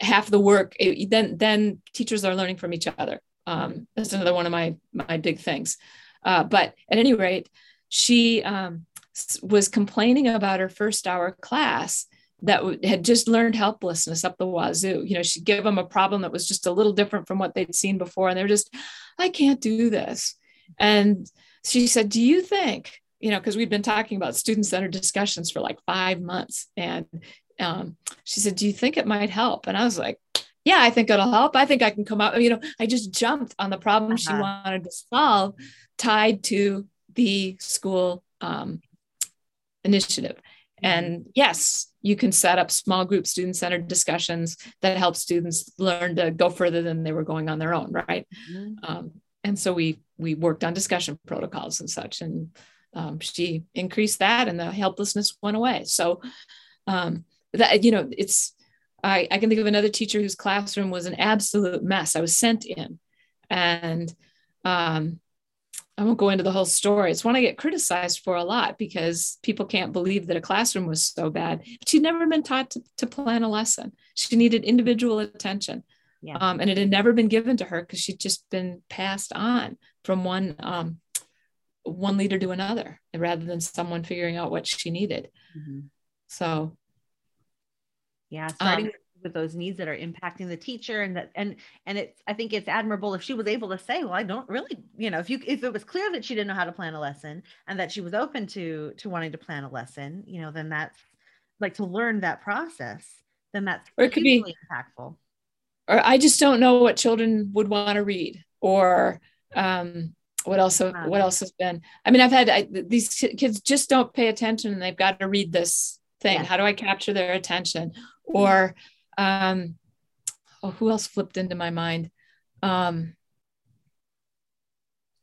half the work it, then then teachers are learning from each other. Um, that's another one of my my big things. Uh, but at any rate, she um, was complaining about her first hour class that had just learned helplessness up the wazoo. You know, she'd give them a problem that was just a little different from what they'd seen before, and they were just, I can't do this. And she said, Do you think you know, because we'd been talking about student centered discussions for like five months. And um, she said, Do you think it might help? And I was like, Yeah, I think it'll help. I think I can come out. You know, I just jumped on the problem uh-huh. she wanted to solve tied to the school um, initiative. Mm-hmm. And yes, you can set up small group student centered discussions that help students learn to go further than they were going on their own, right? Mm-hmm. Um, and so we we worked on discussion protocols and such, and um, she increased that and the helplessness went away. So um, that, you know, it's, I, I can think of another teacher whose classroom was an absolute mess. I was sent in and um, I won't go into the whole story. It's one I get criticized for a lot because people can't believe that a classroom was so bad. She'd never been taught to, to plan a lesson. She needed individual attention. Yeah. Um, and it had never been given to her because she'd just been passed on from one um, one leader to another rather than someone figuring out what she needed. Mm-hmm. So, yeah, starting um, with those needs that are impacting the teacher and that and and it's I think it's admirable if she was able to say, well, I don't really, you know, if you if it was clear that she didn't know how to plan a lesson and that she was open to to wanting to plan a lesson, you know, then that's like to learn that process, then that's or it could be impactful. Or I just don't know what children would want to read or um what else what else has been i mean i've had I, these kids just don't pay attention and they've got to read this thing yeah. how do i capture their attention or um oh, who else flipped into my mind um,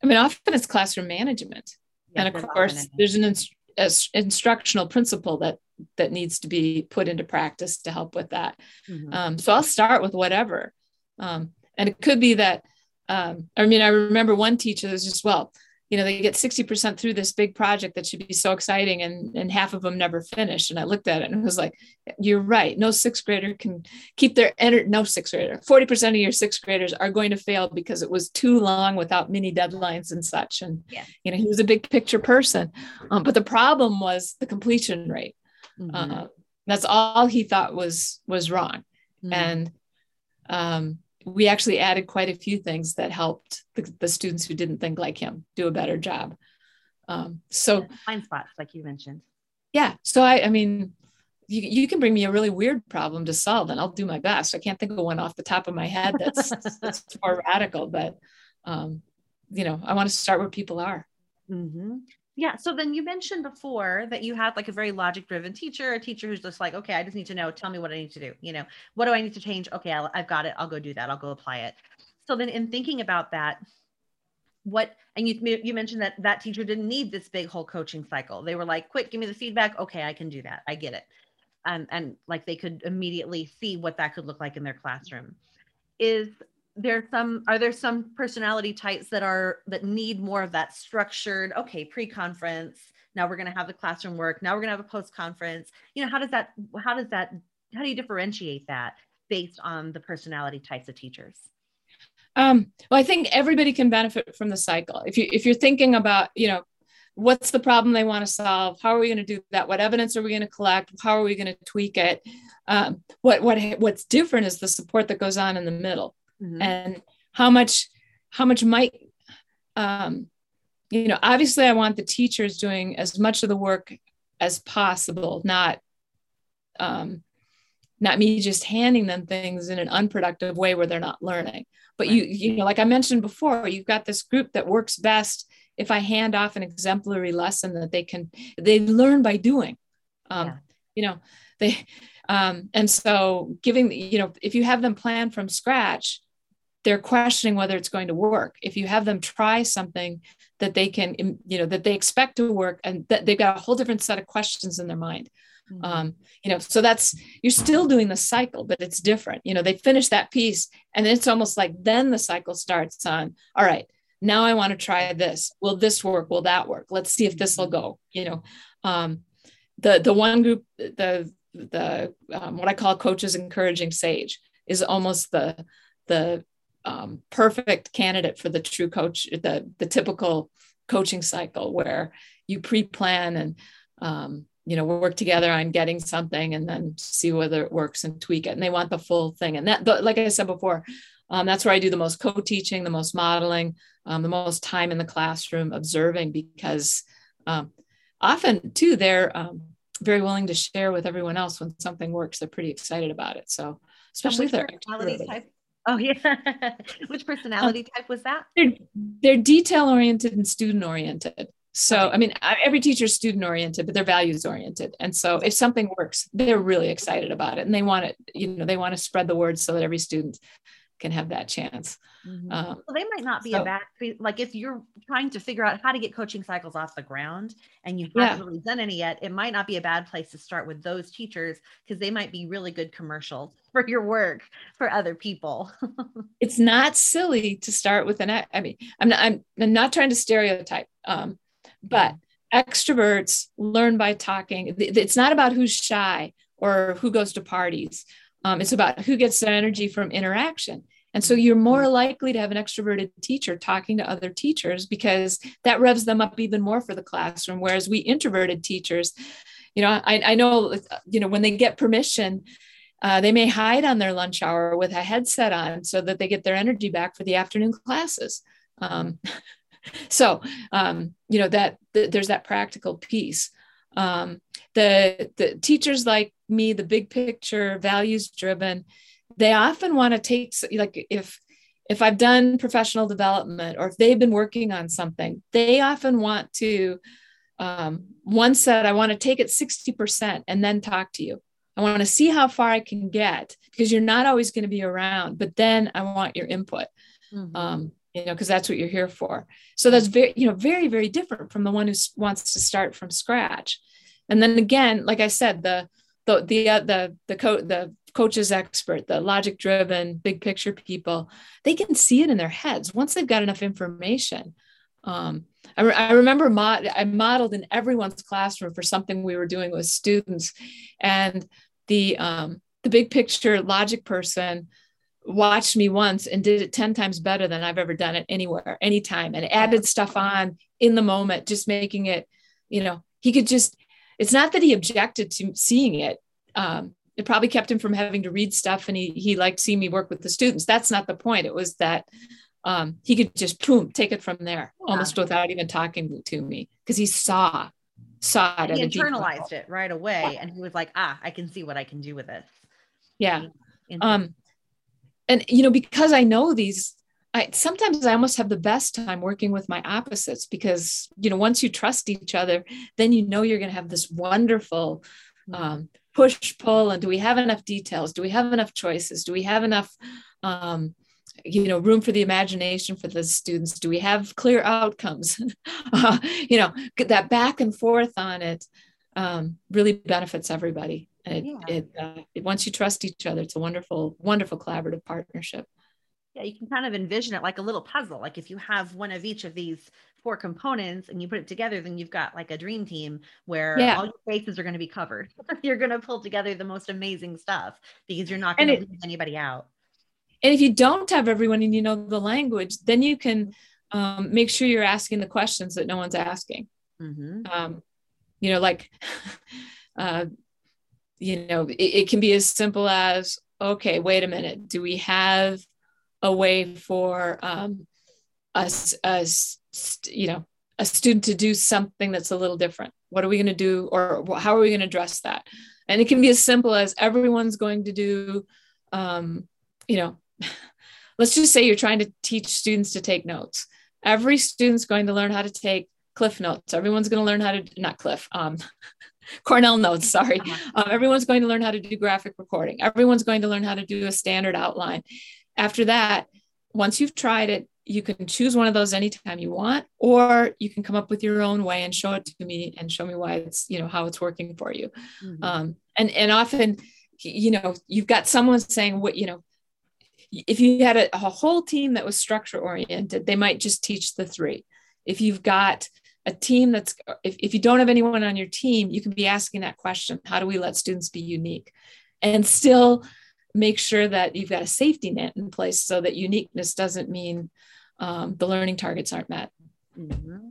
I mean, often it's classroom management. Yeah, and of course, there's an inst- instructional principle that that needs to be put into practice to help with that. Mm-hmm. Um, so I'll start with whatever, um, and it could be that. Um, I mean, I remember one teacher was just well, you know they get 60% through this big project that should be so exciting and and half of them never finish and i looked at it and it was like you're right. No sixth grader can keep their energy no sixth grader. 40% of your sixth graders are going to fail because it was too long without mini deadlines and such. And yeah. you know he was a big picture person. Um, but the problem was the completion rate. Mm-hmm. uh, that's all he thought was was wrong. Mm-hmm. and um, we actually added quite a few things that helped the, the students who didn't think like him do a better job. Um, so blind spots, like you mentioned. Yeah. So I, I mean, you, you can bring me a really weird problem to solve, and I'll do my best. I can't think of one off the top of my head that's, that's more radical, but um, you know, I want to start where people are. Mm-hmm. Yeah. So then you mentioned before that you had like a very logic driven teacher, a teacher who's just like, okay, I just need to know, tell me what I need to do. You know, what do I need to change? Okay, i have got it. I'll go do that. I'll go apply it. So then in thinking about that, what, and you, you mentioned that that teacher didn't need this big whole coaching cycle. They were like, quick, give me the feedback. Okay, I can do that. I get it. Um, and like they could immediately see what that could look like in their classroom. Is there some are there some personality types that are that need more of that structured okay pre-conference now we're going to have the classroom work now we're going to have a post-conference. You know how does that how does that how do you differentiate that based on the personality types of teachers? Um, well i think everybody can benefit from the cycle. If you if you're thinking about you know what's the problem they want to solve? How are we going to do that? What evidence are we going to collect? How are we going to tweak it? Um, what what what's different is the support that goes on in the middle mm-hmm. and how much how much might um, you know obviously i want the teachers doing as much of the work as possible not um, not me just handing them things in an unproductive way where they're not learning but right. you you know like i mentioned before you've got this group that works best if i hand off an exemplary lesson that they can they learn by doing um, yeah. you know they um, and so giving you know if you have them plan from scratch they're questioning whether it's going to work. If you have them try something that they can, you know, that they expect to work and that they've got a whole different set of questions in their mind. Mm-hmm. Um, you know, so that's you're still doing the cycle, but it's different. You know, they finish that piece and it's almost like then the cycle starts on, all right, now I want to try this. Will this work? Will that work? Let's see if this will go. You know, um, the the one group, the the um, what I call coaches encouraging sage is almost the the um, perfect candidate for the true coach, the, the typical coaching cycle where you pre-plan and um, you know work together on getting something and then see whether it works and tweak it. And they want the full thing. And that like i said before um, that's where i do the most co-teaching the most modeling um, the most time in the classroom observing because um, often too they're um, very willing to share with everyone else when something works they're pretty excited about it. So especially if they're type Oh yeah. Which personality type was that? They're, they're detail oriented and student oriented. So, okay. I mean, every teacher is student oriented, but they're values oriented. And so if something works, they're really excited about it and they want it, you know, they want to spread the word so that every student can have that chance. Mm-hmm. Um, well, they might not be so, a bad, like if you're trying to figure out how to get coaching cycles off the ground and you haven't yeah. really done any yet, it might not be a bad place to start with those teachers because they might be really good commercials for your work for other people. it's not silly to start with an, I mean, I'm not, I'm, I'm not trying to stereotype, um, but extroverts learn by talking. It's not about who's shy or who goes to parties um, it's about who gets their energy from interaction. And so you're more likely to have an extroverted teacher talking to other teachers because that revs them up even more for the classroom. Whereas we introverted teachers, you know, I, I know, you know, when they get permission, uh, they may hide on their lunch hour with a headset on so that they get their energy back for the afternoon classes. Um, so, um, you know, that th- there's that practical piece. Um, the, the teachers like me, the big picture, values driven, they often want to take, like, if if I've done professional development or if they've been working on something, they often want to. Um, one said, I want to take it 60% and then talk to you. I want to see how far I can get because you're not always going to be around, but then I want your input. mm-hmm. um, you know, because that's what you're here for. So that's very, you know, very, very different from the one who wants to start from scratch. And then again, like I said, the the the uh, the the co- the coaches expert, the logic driven, big picture people, they can see it in their heads once they've got enough information. Um, I, re- I, remember mod- I modeled in everyone's classroom for something we were doing with students, and the um, the big picture logic person watched me once and did it 10 times better than I've ever done it anywhere, anytime, and added stuff on in the moment, just making it, you know, he could just, it's not that he objected to seeing it. Um, it probably kept him from having to read stuff and he, he liked seeing me work with the students. That's not the point. It was that um, he could just boom, take it from there yeah. almost without even talking to me because he saw, saw it. He internalized it right away. And he was like, ah, I can see what I can do with this. Yeah. Um, and you know because i know these I sometimes I almost have the best time working with my opposites because you know once you trust each other, then you know you're going to have this wonderful um, push pull. And do we have enough details? Do we have enough choices? Do we have enough, um, you know, room for the imagination for the students? Do we have clear outcomes? uh, you know, that back and forth on it um, really benefits everybody. And it, yeah. it, uh, it, once you trust each other, it's a wonderful, wonderful collaborative partnership. Yeah, you can kind of envision it like a little puzzle. Like if you have one of each of these four components and you put it together, then you've got like a dream team where yeah. all your bases are going to be covered. you're going to pull together the most amazing stuff because you're not going to leave anybody out. And if you don't have everyone and you know the language, then you can um, make sure you're asking the questions that no one's asking. Mm-hmm. Um, you know, like uh, you know, it, it can be as simple as, okay, wait a minute, do we have a way for um, us, us, you know, a student to do something that's a little different? What are we going to do, or how are we going to address that? And it can be as simple as everyone's going to do, um, you know, let's just say you're trying to teach students to take notes. Every student's going to learn how to take Cliff Notes. Everyone's going to learn how to not Cliff, um, Cornell notes, sorry. Uh-huh. Um, everyone's going to learn how to do graphic recording. Everyone's going to learn how to do a standard outline. After that, once you've tried it, you can choose one of those anytime you want, or you can come up with your own way and show it to me and show me why it's, you know, how it's working for you. Mm-hmm. Um, and, and often, you know, you've got someone saying what, you know, if you had a, a whole team that was structure oriented, they might just teach the three. If you've got a team that's if, if you don't have anyone on your team you can be asking that question how do we let students be unique and still make sure that you've got a safety net in place so that uniqueness doesn't mean um, the learning targets aren't met mm-hmm.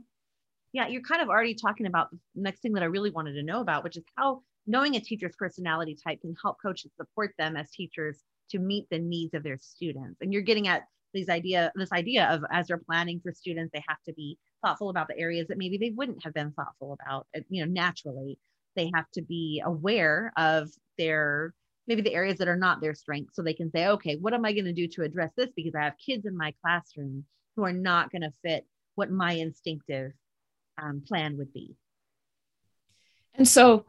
yeah you're kind of already talking about the next thing that i really wanted to know about which is how knowing a teacher's personality type can help coaches support them as teachers to meet the needs of their students. And you're getting at these idea this idea of as they're planning for students they have to be thoughtful about the areas that maybe they wouldn't have been thoughtful about. You know naturally they have to be aware of their maybe the areas that are not their strength. So they can say okay what am i going to do to address this? Because i have kids in my classroom who are not going to fit what my instinctive um, plan would be. And so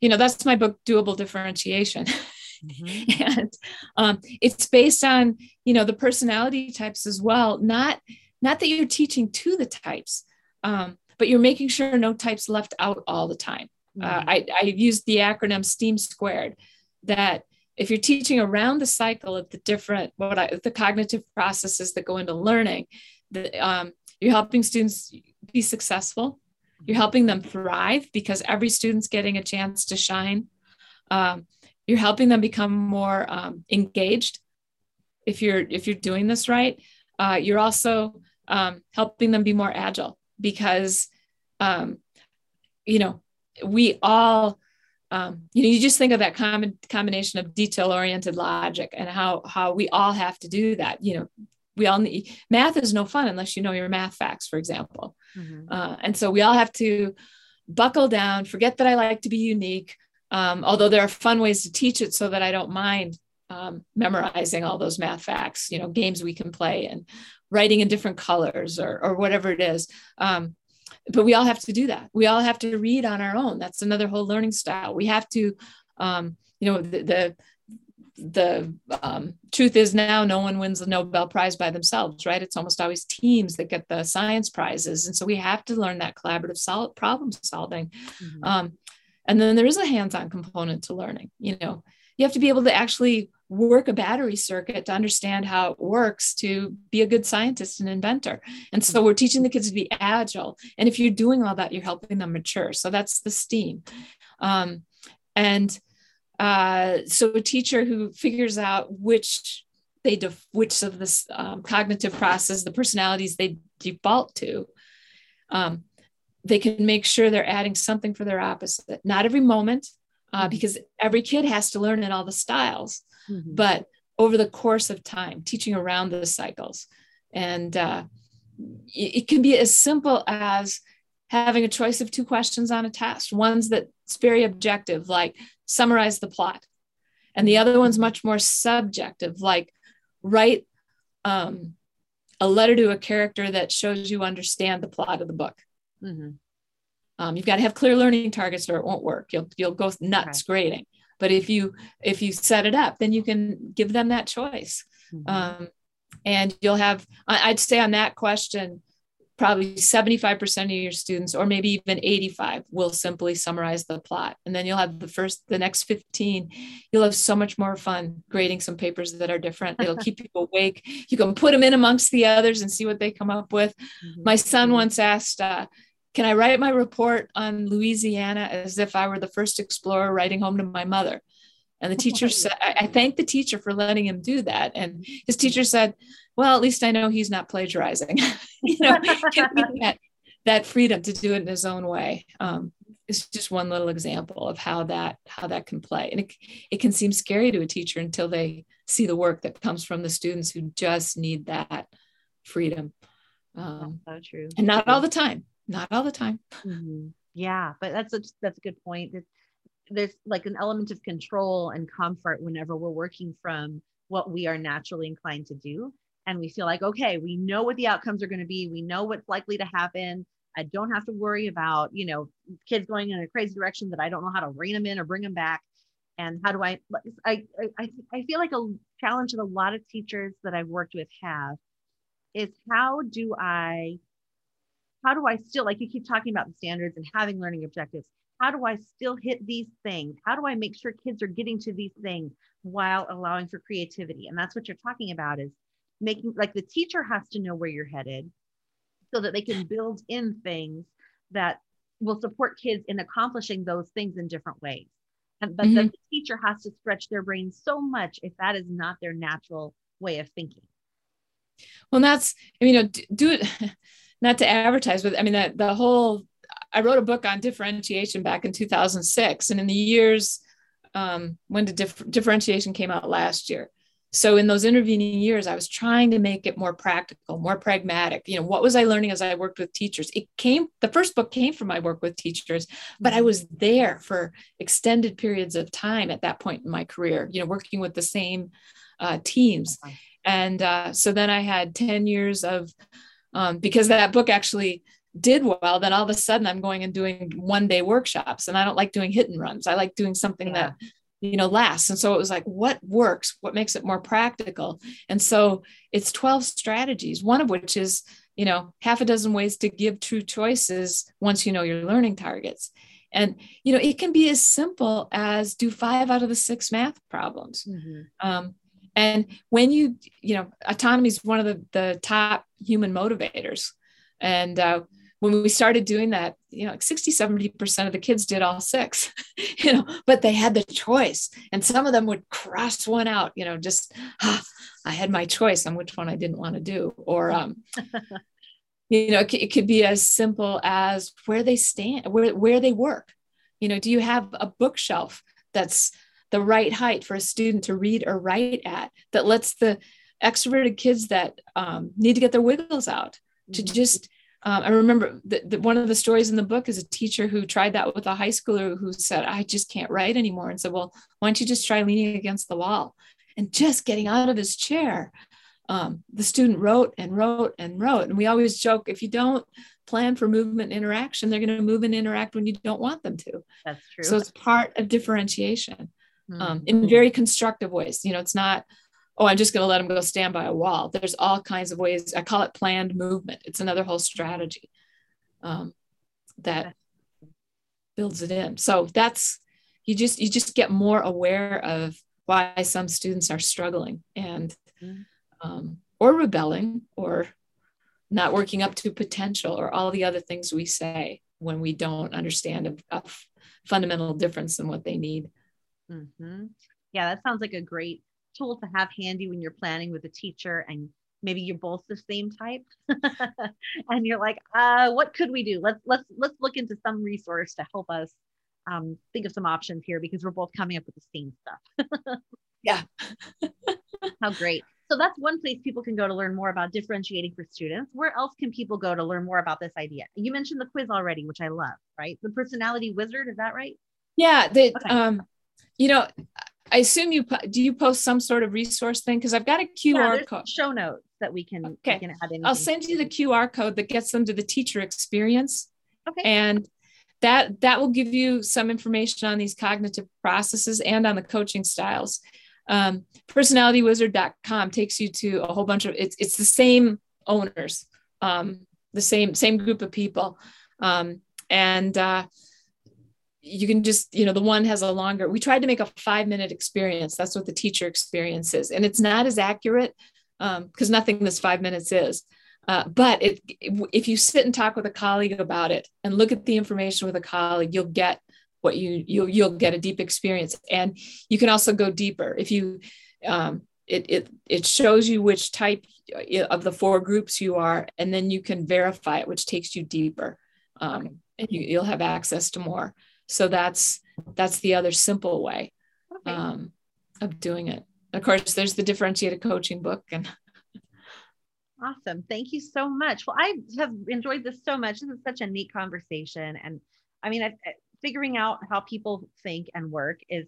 you know that's my book doable differentiation mm-hmm. and um, it's based on you know the personality types as well not not that you're teaching to the types um, but you're making sure no types left out all the time uh, mm-hmm. uh, I, I use the acronym steam squared that if you're teaching around the cycle of the different what I, the cognitive processes that go into learning the, um, you're helping students be successful you're helping them thrive because every student's getting a chance to shine um, you're helping them become more um, engaged if you're if you're doing this right. Uh, you're also um, helping them be more agile because um, you know we all um, you know you just think of that common combination of detail oriented logic and how how we all have to do that. You know we all need math is no fun unless you know your math facts for example. Mm-hmm. uh, and so we all have to buckle down forget that i like to be unique um, although there are fun ways to teach it so that I don't mind um, memorizing all those math facts, you know, games we can play and writing in different colors or, or whatever it is. Um, but we all have to do that. We all have to read on our own. That's another whole learning style. We have to, um, you know, the, the the um, truth is now no one wins the Nobel Prize by themselves, right? It's almost always teams that get the science prizes. And so we have to learn that collaborative problem solving. Mm-hmm. Um, and then there is a hands on component to learning. You know, you have to be able to actually work a battery circuit to understand how it works to be a good scientist and inventor. And so we're teaching the kids to be agile. And if you're doing all that, you're helping them mature. So that's the STEAM. Um, and uh, so a teacher who figures out which they def- which of this um, cognitive process, the personalities they default to, um, they can make sure they're adding something for their opposite. Not every moment, uh, mm-hmm. because every kid has to learn in all the styles, mm-hmm. but over the course of time, teaching around the cycles. And uh, it, it can be as simple as having a choice of two questions on a test one's that's very objective like summarize the plot and the other one's much more subjective like write um, a letter to a character that shows you understand the plot of the book mm-hmm. um, you've got to have clear learning targets or it won't work you'll, you'll go nuts okay. grading but if you if you set it up then you can give them that choice mm-hmm. um, and you'll have i'd say on that question probably 75% of your students or maybe even 85 will simply summarize the plot and then you'll have the first the next 15 you'll have so much more fun grading some papers that are different it'll keep people awake you can put them in amongst the others and see what they come up with mm-hmm. my son once asked uh, can i write my report on louisiana as if i were the first explorer writing home to my mother and the teacher said I, thanked the teacher for letting him do that and his teacher said well, at least I know he's not plagiarizing. you know, that, that freedom to do it in his own way. Um, it's just one little example of how that how that can play, and it it can seem scary to a teacher until they see the work that comes from the students who just need that freedom. Um, so true, and not all the time. Not all the time. Mm-hmm. Yeah, but that's a that's a good point. There's like an element of control and comfort whenever we're working from what we are naturally inclined to do and we feel like, okay, we know what the outcomes are going to be. We know what's likely to happen. I don't have to worry about, you know, kids going in a crazy direction that I don't know how to rein them in or bring them back. And how do I, I, I, I feel like a challenge that a lot of teachers that I've worked with have is how do I, how do I still, like you keep talking about the standards and having learning objectives, how do I still hit these things? How do I make sure kids are getting to these things while allowing for creativity? And that's what you're talking about is making like the teacher has to know where you're headed so that they can build in things that will support kids in accomplishing those things in different ways. And, but mm-hmm. the teacher has to stretch their brain so much if that is not their natural way of thinking. Well, that's, I mean, you know, do it, not to advertise, but I mean, that the whole, I wrote a book on differentiation back in 2006. And in the years um, when the dif- differentiation came out last year, so in those intervening years i was trying to make it more practical more pragmatic you know what was i learning as i worked with teachers it came the first book came from my work with teachers but i mm-hmm. was there for extended periods of time at that point in my career you know working with the same uh, teams and uh, so then i had 10 years of um, because that book actually did well then all of a sudden i'm going and doing one day workshops and i don't like doing hit and runs. I like doing something yeah. that you know lasts. And so it was like what works? What makes it more practical? And so it's 12 strategies one of which is you know half a dozen ways to give true choices once you know your learning targets. And you know it can be as simple as do five out of the six math problems. Mm-hmm. um, and when you you know autonomy is one of the, the top human motivators and uh, when we started doing that, you know, like 60, 70% of the kids did all six, you know, but they had the choice. And some of them would cross one out, you know, just, ah, I had my choice on which one I didn't want to do. Or, um, you know, it, it could be as simple as where they stand, where, where they work. You know, do you have a bookshelf that's the right height for a student to read or write at that lets the extroverted kids that um, need to get their wiggles out to mm-hmm. just um, I remember that one of the stories in the book is a teacher who tried that with a high schooler who said, I just can't write anymore. And said, Well, why don't you just try leaning against the wall and just getting out of his chair? Um, the student wrote and wrote and wrote. And we always joke if you don't plan for movement interaction, they're going to move and interact when you don't want them to. That's true. So it's part of differentiation. Um, in very constructive ways. You know, it's not, oh, I'm just going to let them go stand by a wall. There's all kinds of ways. I call it planned movement. It's another whole strategy um, that builds it in. So that's you just you just get more aware of why some students are struggling and mm-hmm. um, or rebelling or not working up to potential or all the other things we say when we don't understand a, a fundamental difference in what they need. Mm-hmm. Yeah, that sounds like a great tool to have handy when you're planning with a teacher and maybe you're both the same type and you're like uh what could we do let's let's let's look into some resource to help us um, think of some options here because we're both coming up with the same stuff yeah how great so that's one place people can go to learn more about differentiating for students. Where else can people go to learn more about this idea? You mentioned the quiz already, which I love, right? The personality wizard, is that right? Yeah. The, okay. um, you know, I assume you do you post some sort of resource thing because I've got a QR yeah, code show notes that we can, okay. We can add in. I'll send you the QR code that gets them to the teacher experience. Okay. And that that will give you some information on these cognitive processes and on the coaching styles um, personalitywizard.com takes you to a whole bunch of it's it's the same owners um, the same same group of people um, and uh, you can just you know the one has a longer we tried to make a five minute experience. That's what the teacher experience is. And it's not as accurate because um, nothing this five minutes is. Uh, but it, if you sit and talk with a colleague about it and look at the information with a colleague you'll get what you you'll you'll get a deep experience. And you can also go deeper. If you um, it, it it shows you which type of the four groups you are and then you can verify it which takes you deeper. Um, and you, you'll have access to more so that's that's the other simple way um, of doing it. Of course there's the differentiated coaching book and awesome. Thank you so much. Well i have enjoyed this so much. This is such a neat conversation. And i mean I, figuring out how people think and work is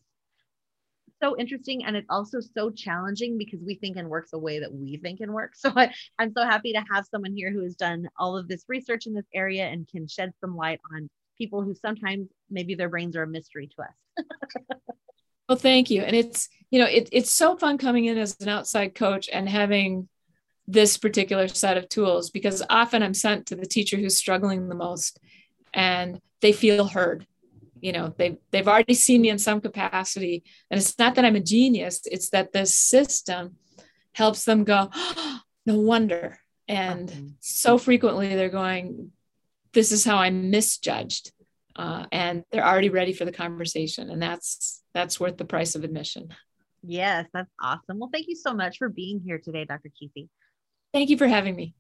so interesting. And it's also so challenging because we think and work the way that we think and work. So I, i'm so happy to have someone here who has done all of this research in this area and can shed some light on people who sometimes maybe their brains are a mystery to us. Well thank you. And it's you know it, it's so fun coming in as an outside coach and having this particular set of tools because often i'm sent to the teacher who's struggling the most and they feel heard. You know they've they've already seen me in some capacity. And it's not that i'm a genius it's that the system helps them go oh, no wonder. And mm-hmm. so frequently they're going this is how i'm misjudged uh, and they're already ready for the conversation and that's that's worth the price of admission yes that's awesome well thank you so much for being here today dr Kise. thank you for having me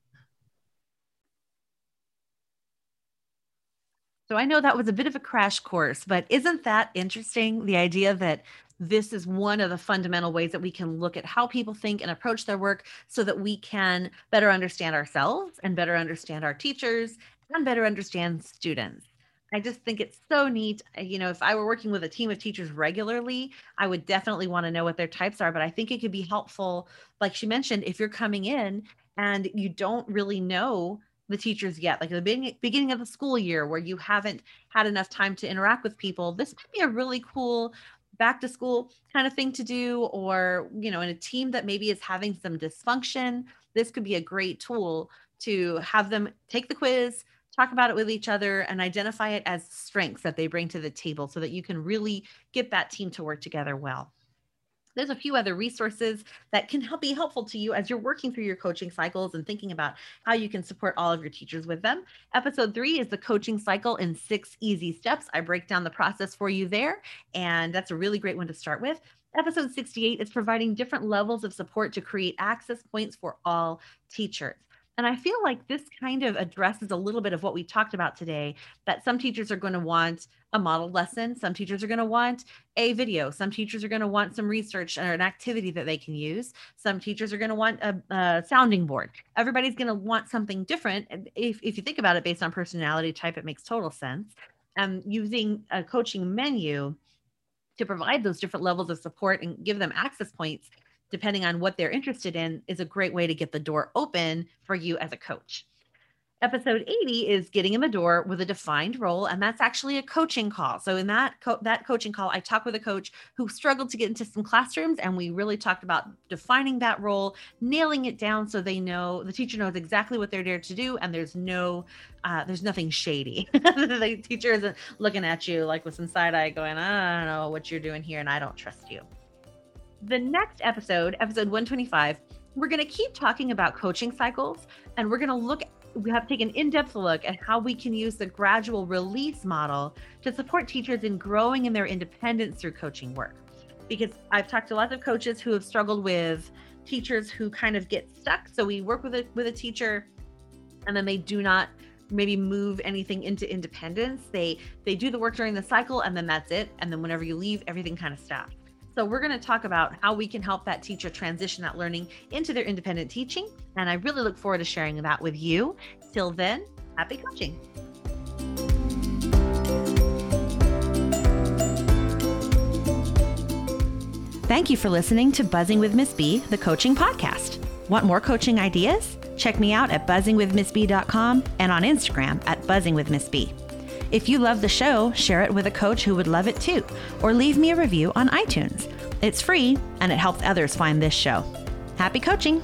So I know that was a bit of a crash course, but isn't that interesting? The idea that this is one of the fundamental ways that we can look at how people think and approach their work so that we can better understand ourselves and better understand our teachers and better understand students. I just think it's so neat. Uh, you know, if I were working with a team of teachers regularly, I would definitely want to know what their types are. But I think it could be helpful, like she mentioned, if you're coming in and you don't really know the teachers yet like the beginning, beginning of the school year where you haven't had enough time to interact with people this might be a really cool back to school kind of thing to do or you know in a team that maybe is having some dysfunction this could be a great tool to have them take the quiz talk about it with each other and identify it as strengths that they bring to the table so that you can really get that team to work together well there's a few other resources that can help be helpful to you as you're working through your coaching cycles and thinking about how you can support all of your teachers with them. Episode three is the coaching cycle in six easy steps. I break down the process for you there, and that's a really great one to start with. Episode 68 is providing different levels of support to create access points for all teachers. And I feel like this kind of addresses a little bit of what we talked about today that some teachers are going to want a model lesson, some teachers are going to want a video, some teachers are going to want some research or an activity that they can use, some teachers are going to want a, a sounding board. Everybody's going to want something different. If, if you think about it based on personality type, it makes total sense. Um, using a coaching menu to provide those different levels of support and give them access points depending on what they're interested in, is a great way to get the door open for you as a coach. Episode 80 is getting in the door with a defined role, and that's actually a coaching call. So in that co- that coaching call, I talked with a coach who struggled to get into some classrooms, and we really talked about defining that role, nailing it down so they know the teacher knows exactly what they're there to do, and there's no uh, there's nothing shady. the teacher isn't looking at you like with some side eye, going, "I don't know what you're doing here, and I don't trust you." The next episode, episode 125, we're going to keep talking about coaching cycles, and we're going to look we have taken in-depth look at how we can use the gradual release model to support teachers in growing in their independence through coaching work. Because I've talked to lots of coaches who have struggled with teachers who kind of get stuck. So we work with a with a teacher and then they do not maybe move anything into independence. They they do the work during the cycle and then that's it. And then whenever you leave, everything kind of stops. So, we're going to talk about how we can help that teacher transition that learning into their independent teaching. And I really look forward to sharing that with you. Till then, happy coaching. Thank you for listening to Buzzing with Miss B, the coaching podcast. Want more coaching ideas? Check me out at buzzingwithmissb.com and on Instagram at buzzingwithmissb. If you love the show, share it with a coach who would love it too, or leave me a review on iTunes. It's free and it helps others find this show. Happy coaching!